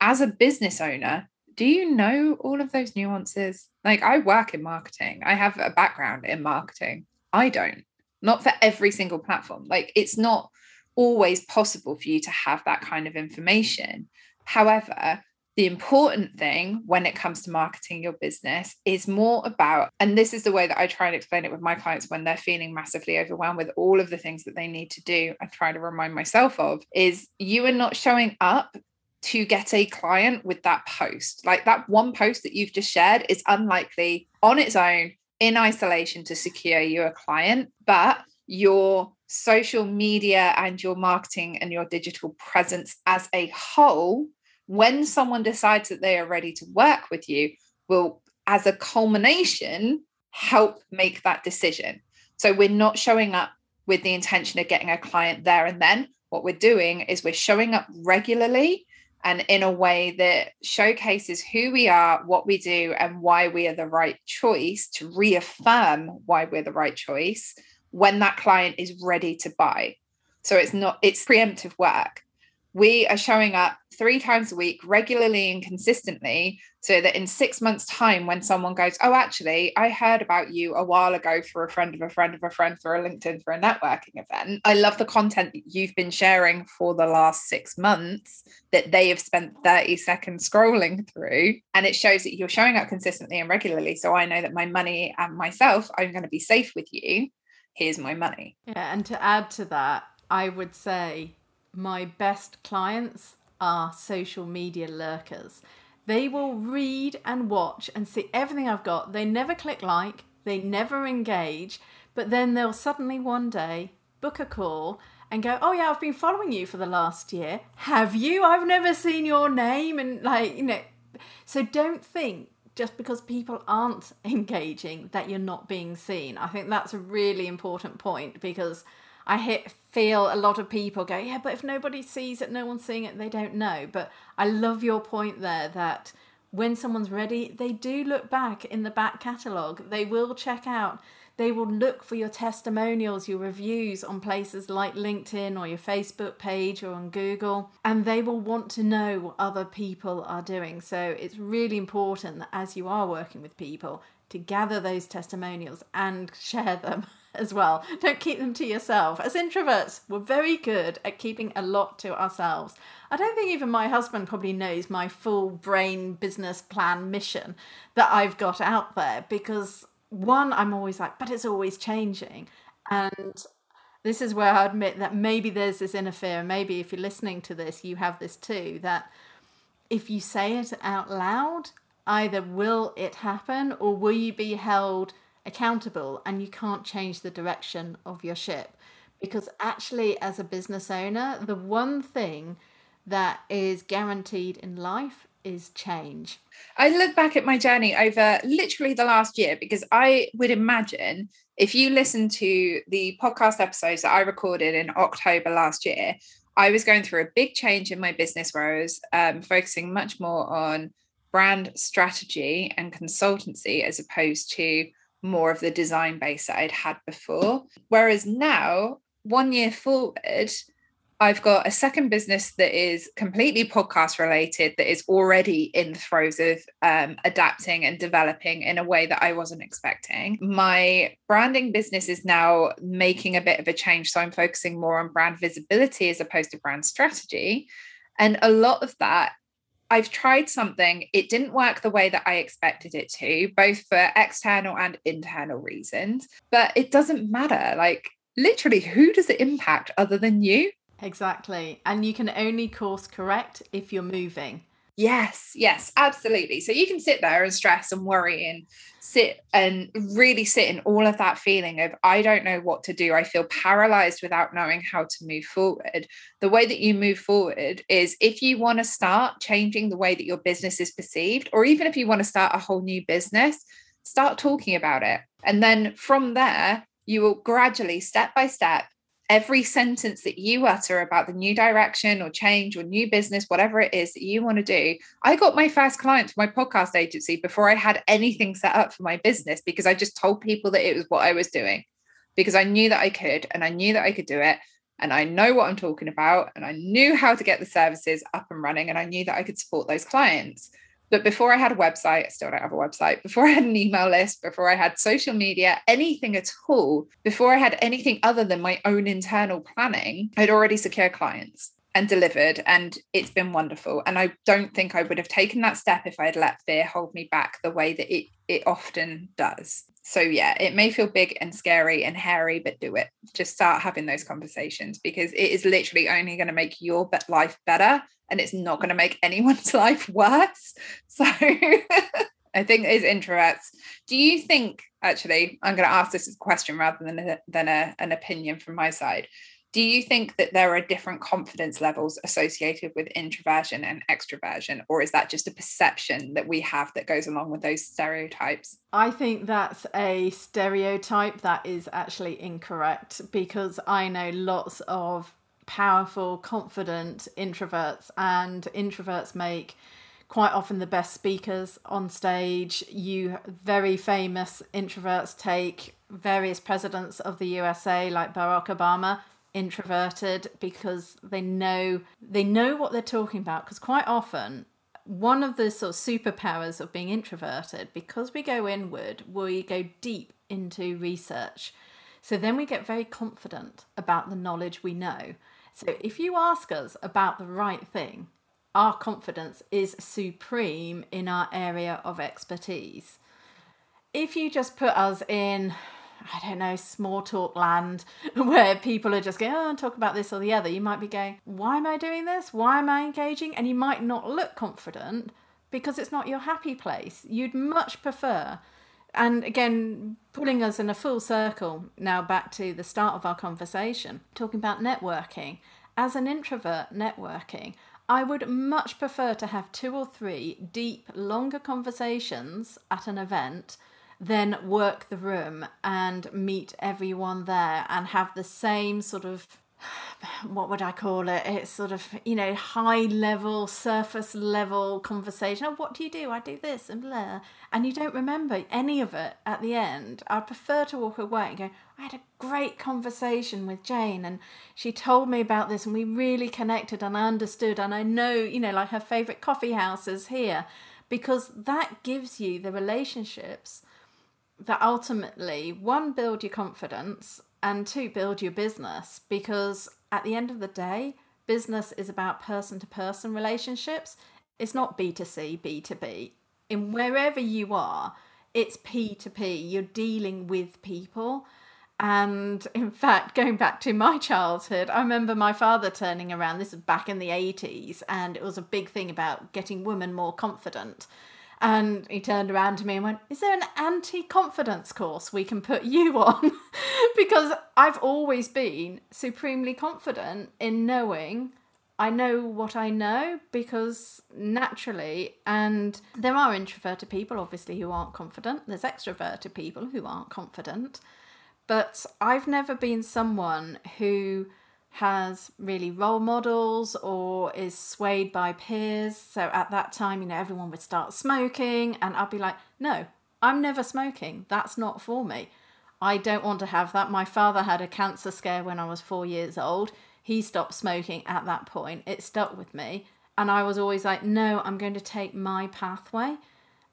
as a business owner do you know all of those nuances? Like i work in marketing. I have a background in marketing. I don't. Not for every single platform. Like it's not always possible for you to have that kind of information. However the important thing when it comes to marketing your business is more about, and this is the way that I try and explain it with my clients when they're feeling massively overwhelmed with all of the things that they need to do. I try to remind myself of is you are not showing up to get a client with that post. Like that one post that you've just shared is unlikely on its own in isolation to secure you a client, but your social media and your marketing and your digital presence as a whole when someone decides that they are ready to work with you, will, as a culmination, help make that decision. So we're not showing up with the intention of getting a client there and then. What we're doing is we're showing up regularly and in a way that showcases who we are, what we do, and why we are the right choice to reaffirm why we're the right choice when that client is ready to buy. So it's not, it's preemptive work we are showing up three times a week regularly and consistently so that in six months time when someone goes oh actually i heard about you a while ago for a friend of a friend of a friend for a linkedin for a networking event. I love the content that you've been sharing for the last six months that they have spent 30 seconds scrolling through and it shows that you're showing up consistently and regularly. So i know that my money and myself i'm going to be safe with you. Here's my money. Yeah and to add to that i would say my best clients are social media lurkers. They will read and watch and see everything I've got. They never click like, they never engage, but then they'll suddenly one day book a call and go, Oh, yeah, I've been following you for the last year. Have you? I've never seen your name. And, like, you know, so don't think just because people aren't engaging that you're not being seen. I think that's a really important point because I hit, feel a lot of people go, yeah, but if nobody sees it, no one's seeing it, they don't know. But I love your point there that when someone's ready, they do look back in the back catalogue. They will check out they will look for your testimonials, your reviews on places like LinkedIn or your Facebook page or on Google, and they will want to know what other people are doing. So it's really important that as you are working with people, to gather those testimonials and share them as well. Don't keep them to yourself. As introverts, we're very good at keeping a lot to ourselves. I don't think even my husband probably knows my full brain business plan mission that I've got out there because one, I'm always like, but it's always changing. And this is where I admit that maybe there's this inner fear. Maybe if you're listening to this, you have this too that if you say it out loud, either will it happen or will you be held accountable and you can't change the direction of your ship? Because actually, as a business owner, the one thing that is guaranteed in life is change. I look back at my journey over literally the last year because I would imagine if you listen to the podcast episodes that I recorded in October last year, I was going through a big change in my business where I was um, focusing much more on brand strategy and consultancy as opposed to more of the design base that I'd had before. Whereas now, one year forward, I've got a second business that is completely podcast related, that is already in the throes of um, adapting and developing in a way that I wasn't expecting. My branding business is now making a bit of a change. So I'm focusing more on brand visibility as opposed to brand strategy. And a lot of that I've tried something, it didn't work the way that I expected it to, both for external and internal reasons, but it doesn't matter. Like, literally, who does it impact other than you? Exactly. And you can only course correct if you're moving. Yes, yes, absolutely. So you can sit there and stress and worry and sit and really sit in all of that feeling of, I don't know what to do. I feel paralyzed without knowing how to move forward. The way that you move forward is if you want to start changing the way that your business is perceived, or even if you want to start a whole new business, start talking about it. And then from there, you will gradually, step by step, every sentence that you utter about the new direction or change or new business, whatever it is that you want to do. I got my first client for my podcast agency before I had anything set up for my business because I just told people that it was what I was doing because I knew that I could and I knew that I could do it. And I know what I'm talking about, and I knew how to get the services up and running, and I knew that I could support those clients. But before I had a website, I still don't have a website, before I had an email list, before I had social media, anything at all, before I had anything other than my own internal planning, I'd already secured clients and delivered. And it's been wonderful. And I don't think I would have taken that step if I had let fear hold me back the way that it, it often does. So, yeah, it may feel big and scary and hairy, but do it. Just start having those conversations because it is literally only going to make your life better and it's not going to make anyone's life worse. So I think as introverts, do you think actually I'm going to ask this as a question rather than a, than a, an opinion from my side. Do you think that there are different confidence levels associated with introversion and extroversion, or is that just a perception that we have that goes along with those stereotypes? I think that's a stereotype that is actually incorrect because I know lots of powerful, confident introverts, and introverts make quite often the best speakers on stage. You very famous introverts take various presidents of the USA like Barack Obama introverted because they know they know what they're talking about. Because quite often one of the sort of superpowers of being introverted because we go inward we go deep into research. So then we get very confident about the knowledge we know. So if you ask us about the right thing, our confidence is supreme in our area of expertise. If you just put us in, I don't know, small talk land where people are just going, oh, talk about this or the other, you might be going, why am I doing this? Why am I engaging? And you might not look confident because it's not your happy place. You'd much prefer and again, pulling us in a full circle now back to the start of our conversation, talking about networking. As an introvert networking, I would much prefer to have two or three deep, longer conversations at an event then work the room and meet everyone there and have the same sort of what would I call it? It's sort of, you know, high level, surface level conversation. Oh, what do you do? I do this and blah. And you don't remember any of it at the end. I prefer to walk away and go, I had a great conversation with Jane and she told me about this and we really connected and I understood. And I know, you know, like her favourite coffee house is here because that gives you the relationships that ultimately, one, build your confidence and two, build your business because at the end of the day, business is about person to person relationships. It's not B2C, B2B. In wherever you are, it's P2P. You're dealing with people. And in fact, going back to my childhood, I remember my father turning around. This is back in the 80s, and it was a big thing about getting women more confident. And he turned around to me and went, Is there an anti confidence course we can put you on? because I've always been supremely confident in knowing I know what I know because naturally, and there are introverted people, obviously, who aren't confident. There's extroverted people who aren't confident. But I've never been someone who has really role models or is swayed by peers. So at that time, you know, everyone would start smoking, and I'd be like, no, I'm never smoking. That's not for me. I don't want to have that. My father had a cancer scare when I was four years old. He stopped smoking at that point. It stuck with me. And I was always like, no, I'm going to take my pathway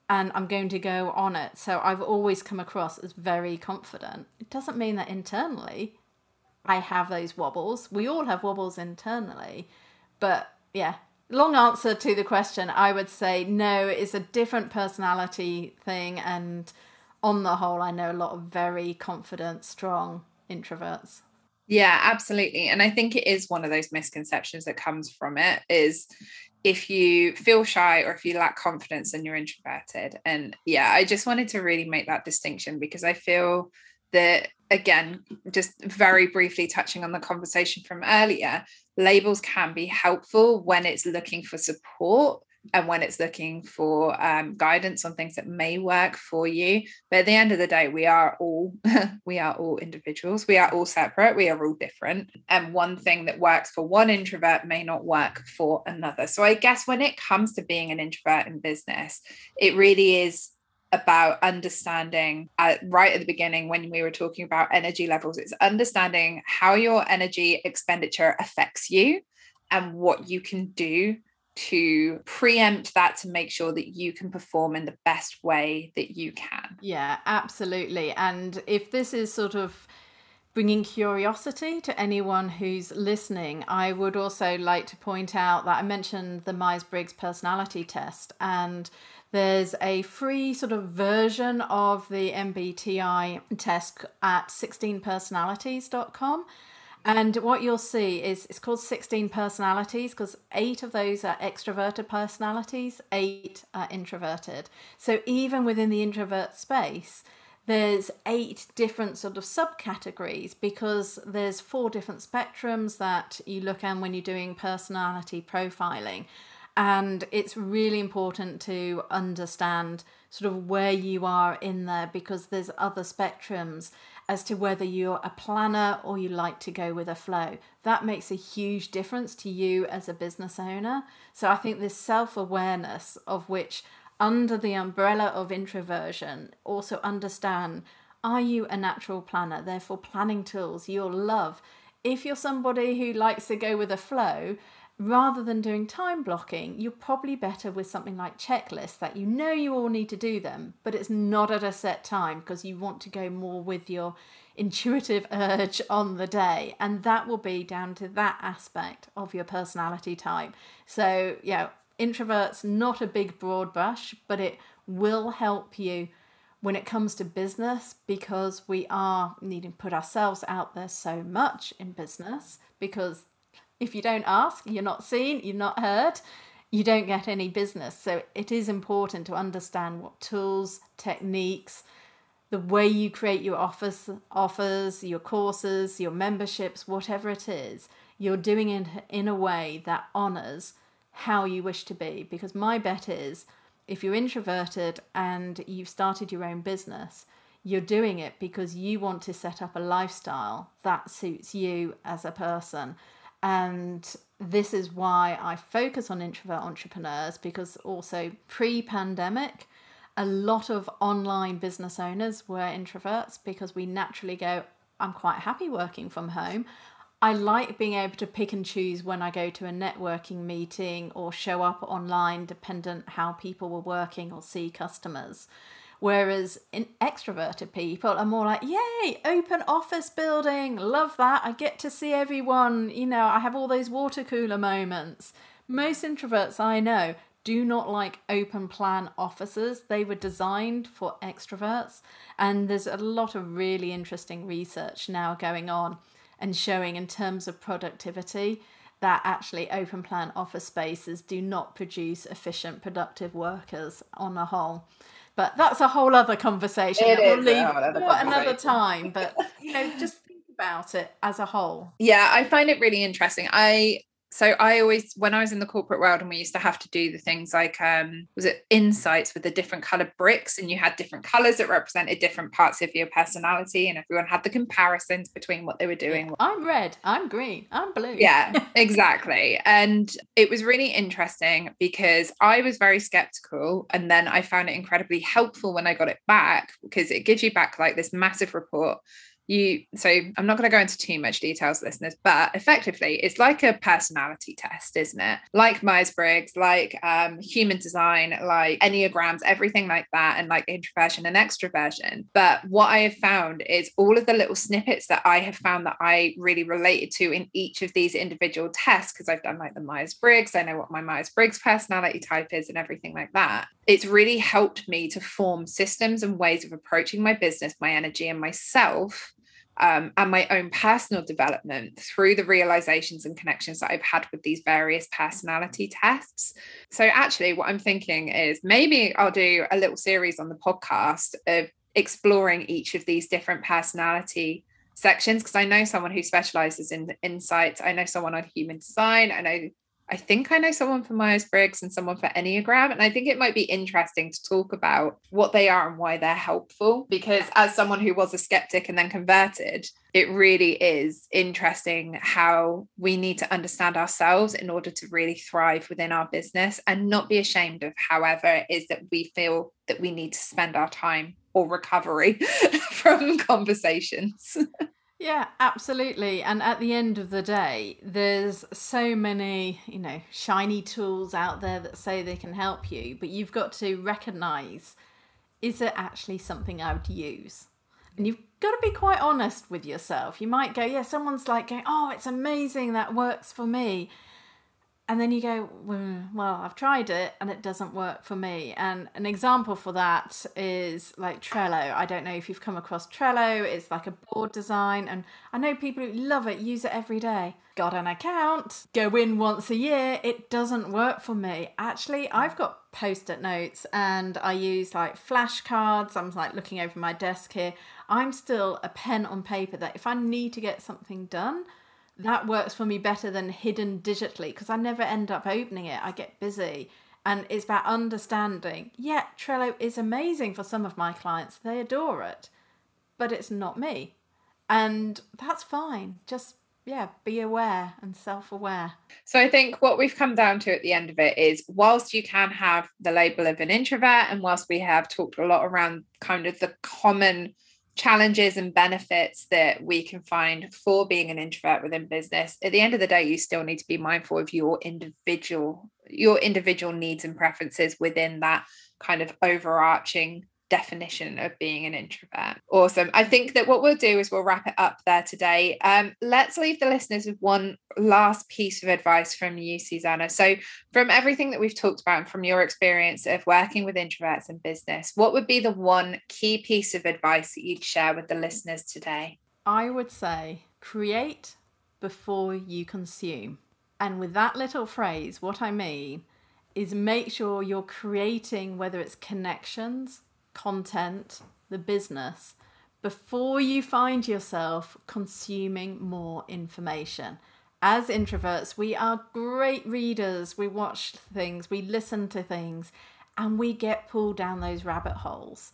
and I'm going to go on it. So I've always come across as very confident. It doesn't mean that internally I have those wobbles. We all have wobbles internally. But yeah, long answer to the question, I would say no, it's a different personality thing. And on the whole, I know a lot of very confident, strong introverts. Yeah, absolutely. And I think it is one of those misconceptions that comes from it is if you feel shy or if you lack confidence then you're introverted. And yeah, I just wanted to really make that distinction because I feel that again, just very briefly touching on the conversation from earlier, labels can be helpful when it's looking for support and when it's looking for um, guidance on things that may work for you. But at the end of the day we are all we are all individuals. We are all separate. We are all different. And one thing that works for one introvert may not work for another. So i guess when it comes to being an introvert in business it really is about understanding right at the beginning when we were talking about energy levels it's understanding how your energy expenditure affects you and what you can do to preempt that to make sure that you can perform in the best way that you can. Yeah absolutely. And if this is sort of bringing curiosity to anyone who's listening, I would also like to point out that I mentioned the Myers Briggs personality test, and there's a free sort of version of the MBTI test at 16personalities.com. And what you'll see is it's called 16 personalities because eight of those are extroverted personalities, eight are introverted. So even within the introvert space, there's eight different sort of subcategories because there's four different spectrums that you look at when you're doing personality profiling. And it's really important to understand sort of where you are in there because there's other spectrums as to whether you're a planner or you like to go with a flow. That makes a huge difference to you as a business owner. So i think this self-awareness of which under the umbrella of introversion also understand are you a natural planner therefore planning tools you'll love if you're somebody who likes to go with a flow rather than doing time blocking, you're probably better with something like checklists that you know you all need to do them, but it's not at a set time because you want to go more with your intuitive urge on the day. And that will be down to that aspect of your personality type. So, yeah, introverts, not a big broad brush, but it will help you when it comes to business because we are needing to put ourselves out there so much in business because if you don't ask, you're not seen, you're not heard, you don't get any business. So it is important to understand what tools, techniques, the way you create your offers, offers, your courses, your memberships, whatever it is, you're doing it in a way that honors how you wish to be. Because my bet is if you're introverted and you've started your own business, you're doing it because you want to set up a lifestyle that suits you as a person. And this is why I focus on introvert entrepreneurs because also pre pandemic, a lot of online business owners were introverts because we naturally go, I'm quite happy working from home. I like being able to pick and choose when I go to a networking meeting or show up online, dependent how people were working or see customers. Whereas in extroverted people are more like, yay, open office building, love that. I get to see everyone. You know, I have all those water cooler moments. Most introverts I know do not like open plan offices. They were designed for extroverts. And there's a lot of really interesting research now going on and showing in terms of productivity that actually open plan office spaces do not produce efficient, productive workers on a whole. But that's a whole other conversation It that we'll leave for another time. But you know, just think about it as a whole. Yeah, I find it really interesting. I so I always when I was in the corporate world and we used to have to do the things like um was it insights with the different colored bricks and you had different colors that represented different parts of your personality and everyone had the comparisons between what they were doing. I'm red, I'm green, I'm blue. yeah exactly. And it was really interesting because i was very skeptical and then i found it incredibly helpful when i got it back because it gives you back like this massive report you so i'm not going to go into too much details listeners but effectively it's like a personality test isn't it? Like myers-briggs like um, human design like enneagrams everything like that and like introversion and extroversion. But what i have found is all of the little snippets that i have found that i really related to in each of these individual tests because i've done like the myers-briggs i know what my myers-briggs personality type is and everything like that. It's really helped me to form systems and ways of approaching my business my energy and myself um, and my own personal development through the realizations and connections that I've had with these various personality tests. So, actually, what I'm thinking is maybe I'll do a little series on the podcast of exploring each of these different personality sections because I know someone who specializes in insights. I know someone on human design. I know I think I know someone for Myers Briggs and someone for Enneagram. And I think it might be interesting to talk about what they are and why they're helpful. Because as someone who was a skeptic and then converted, it really is interesting how we need to understand ourselves in order to really thrive within our business and not be ashamed of however it is that we feel that we need to spend our time or recovery from conversations. Yeah, absolutely. And at the end of the day, there's so many, you know, shiny tools out there that say they can help you, but you've got to recognize is it actually something I would use? And you've got to be quite honest with yourself. You might go, yeah, someone's like going, oh, it's amazing, that works for me. And then you go, "Mm, well, I've tried it and it doesn't work for me. And an example for that is like Trello. I don't know if you've come across Trello. It's like a board design. And I know people who love it, use it every day. Got an account, go in once a year. It doesn't work for me. Actually, I've got post it notes and I use like flashcards. I'm like looking over my desk here. I'm still a pen on paper that if I need to get something done, that works for me better than hidden digitally because I never end up opening it. I get busy. And it's about understanding. Yeah, Trello is amazing for some of my clients, they adore it, but it's not me. And that's fine. Just, yeah, be aware and self aware. So I think what we've come down to at the end of it is whilst you can have the label of an introvert, and whilst we have talked a lot around kind of the common challenges and benefits that we can find for being an introvert within business at the end of the day you still need to be mindful of your individual your individual needs and preferences within that kind of overarching definition of being an introvert. Awesome. I think that what we'll do is we'll wrap it up there today. Um, let's leave the listeners with one last piece of advice from you, Susanna. So, from everything that we've talked about and from your experience of working with introverts in business, what would be the one key piece of advice that you'd share with the listeners today? I would say create before you consume. And with that little phrase, what I mean is make sure you're creating, whether it's connections, content, the business, before you find yourself consuming more information. As introverts, we are great readers. We watch things, we listen to things, and we get pulled down those rabbit holes.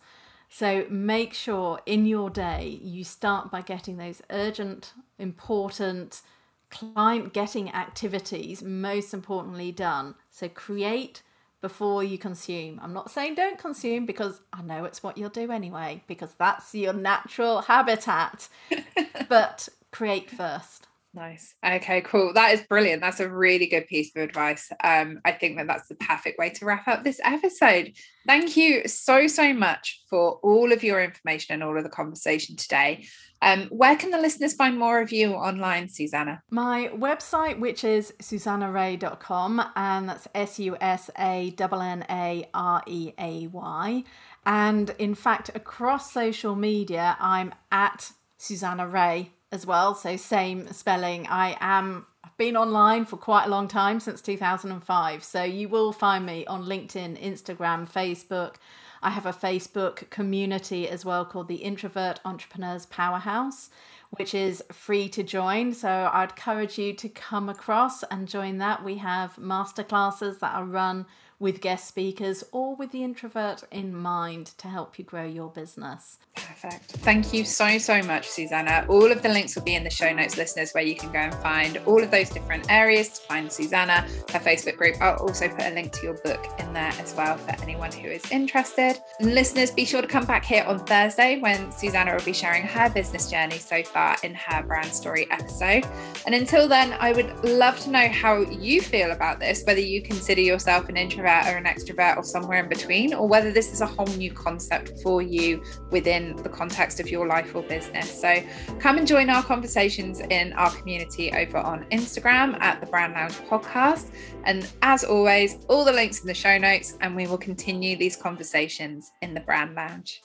So make sure in your day you start by getting those urgent, important, client getting activities, most importantly, done. So create before you consume. I'm not saying don't consume because I know it's what you'll do anyway, because that's your natural habitat, but create first. Nice. Okay, cool. That is brilliant. That's a really good piece of advice. Um, I think that that's the perfect way to wrap up this episode. Thank you so, so much for all of your information and all of the conversation today. Um, where can the listeners find more of you online, Susanna? My website, which is susannareay.com, and that's S U S A N N A R E A Y. And in fact, across social media, I'm at Susanna Reay as well. So same spelling. I am been online for quite a long time since 2005. So you will find me on LinkedIn, Instagram, Facebook. I have a Facebook community as well called the Introvert Entrepreneurs Powerhouse, which is free to join. So I'd encourage you to come across and join that. We have masterclasses that are run with guest speakers or with the introvert in mind to help you grow your business. Perfect. Thank you so, so much, Susanna. All of the links will be in the show notes, listeners, where you can go and find all of those different areas to find Susanna, her Facebook group. I'll also put a link to your book in there as well for anyone who is interested. And listeners, be sure to come back here on Thursday when Susanna will be sharing her business journey so far in her brand story episode. And until then, I would love to know how you feel about this, whether you consider yourself an introvert or an extrovert or somewhere in between, or whether this is a whole new concept for you within the context of your life or business. So come and join our conversations in our community over on Instagram at the Brand Lounge Podcast. And as always, all the links in the show notes, and we will continue these conversations in the Brand Lounge.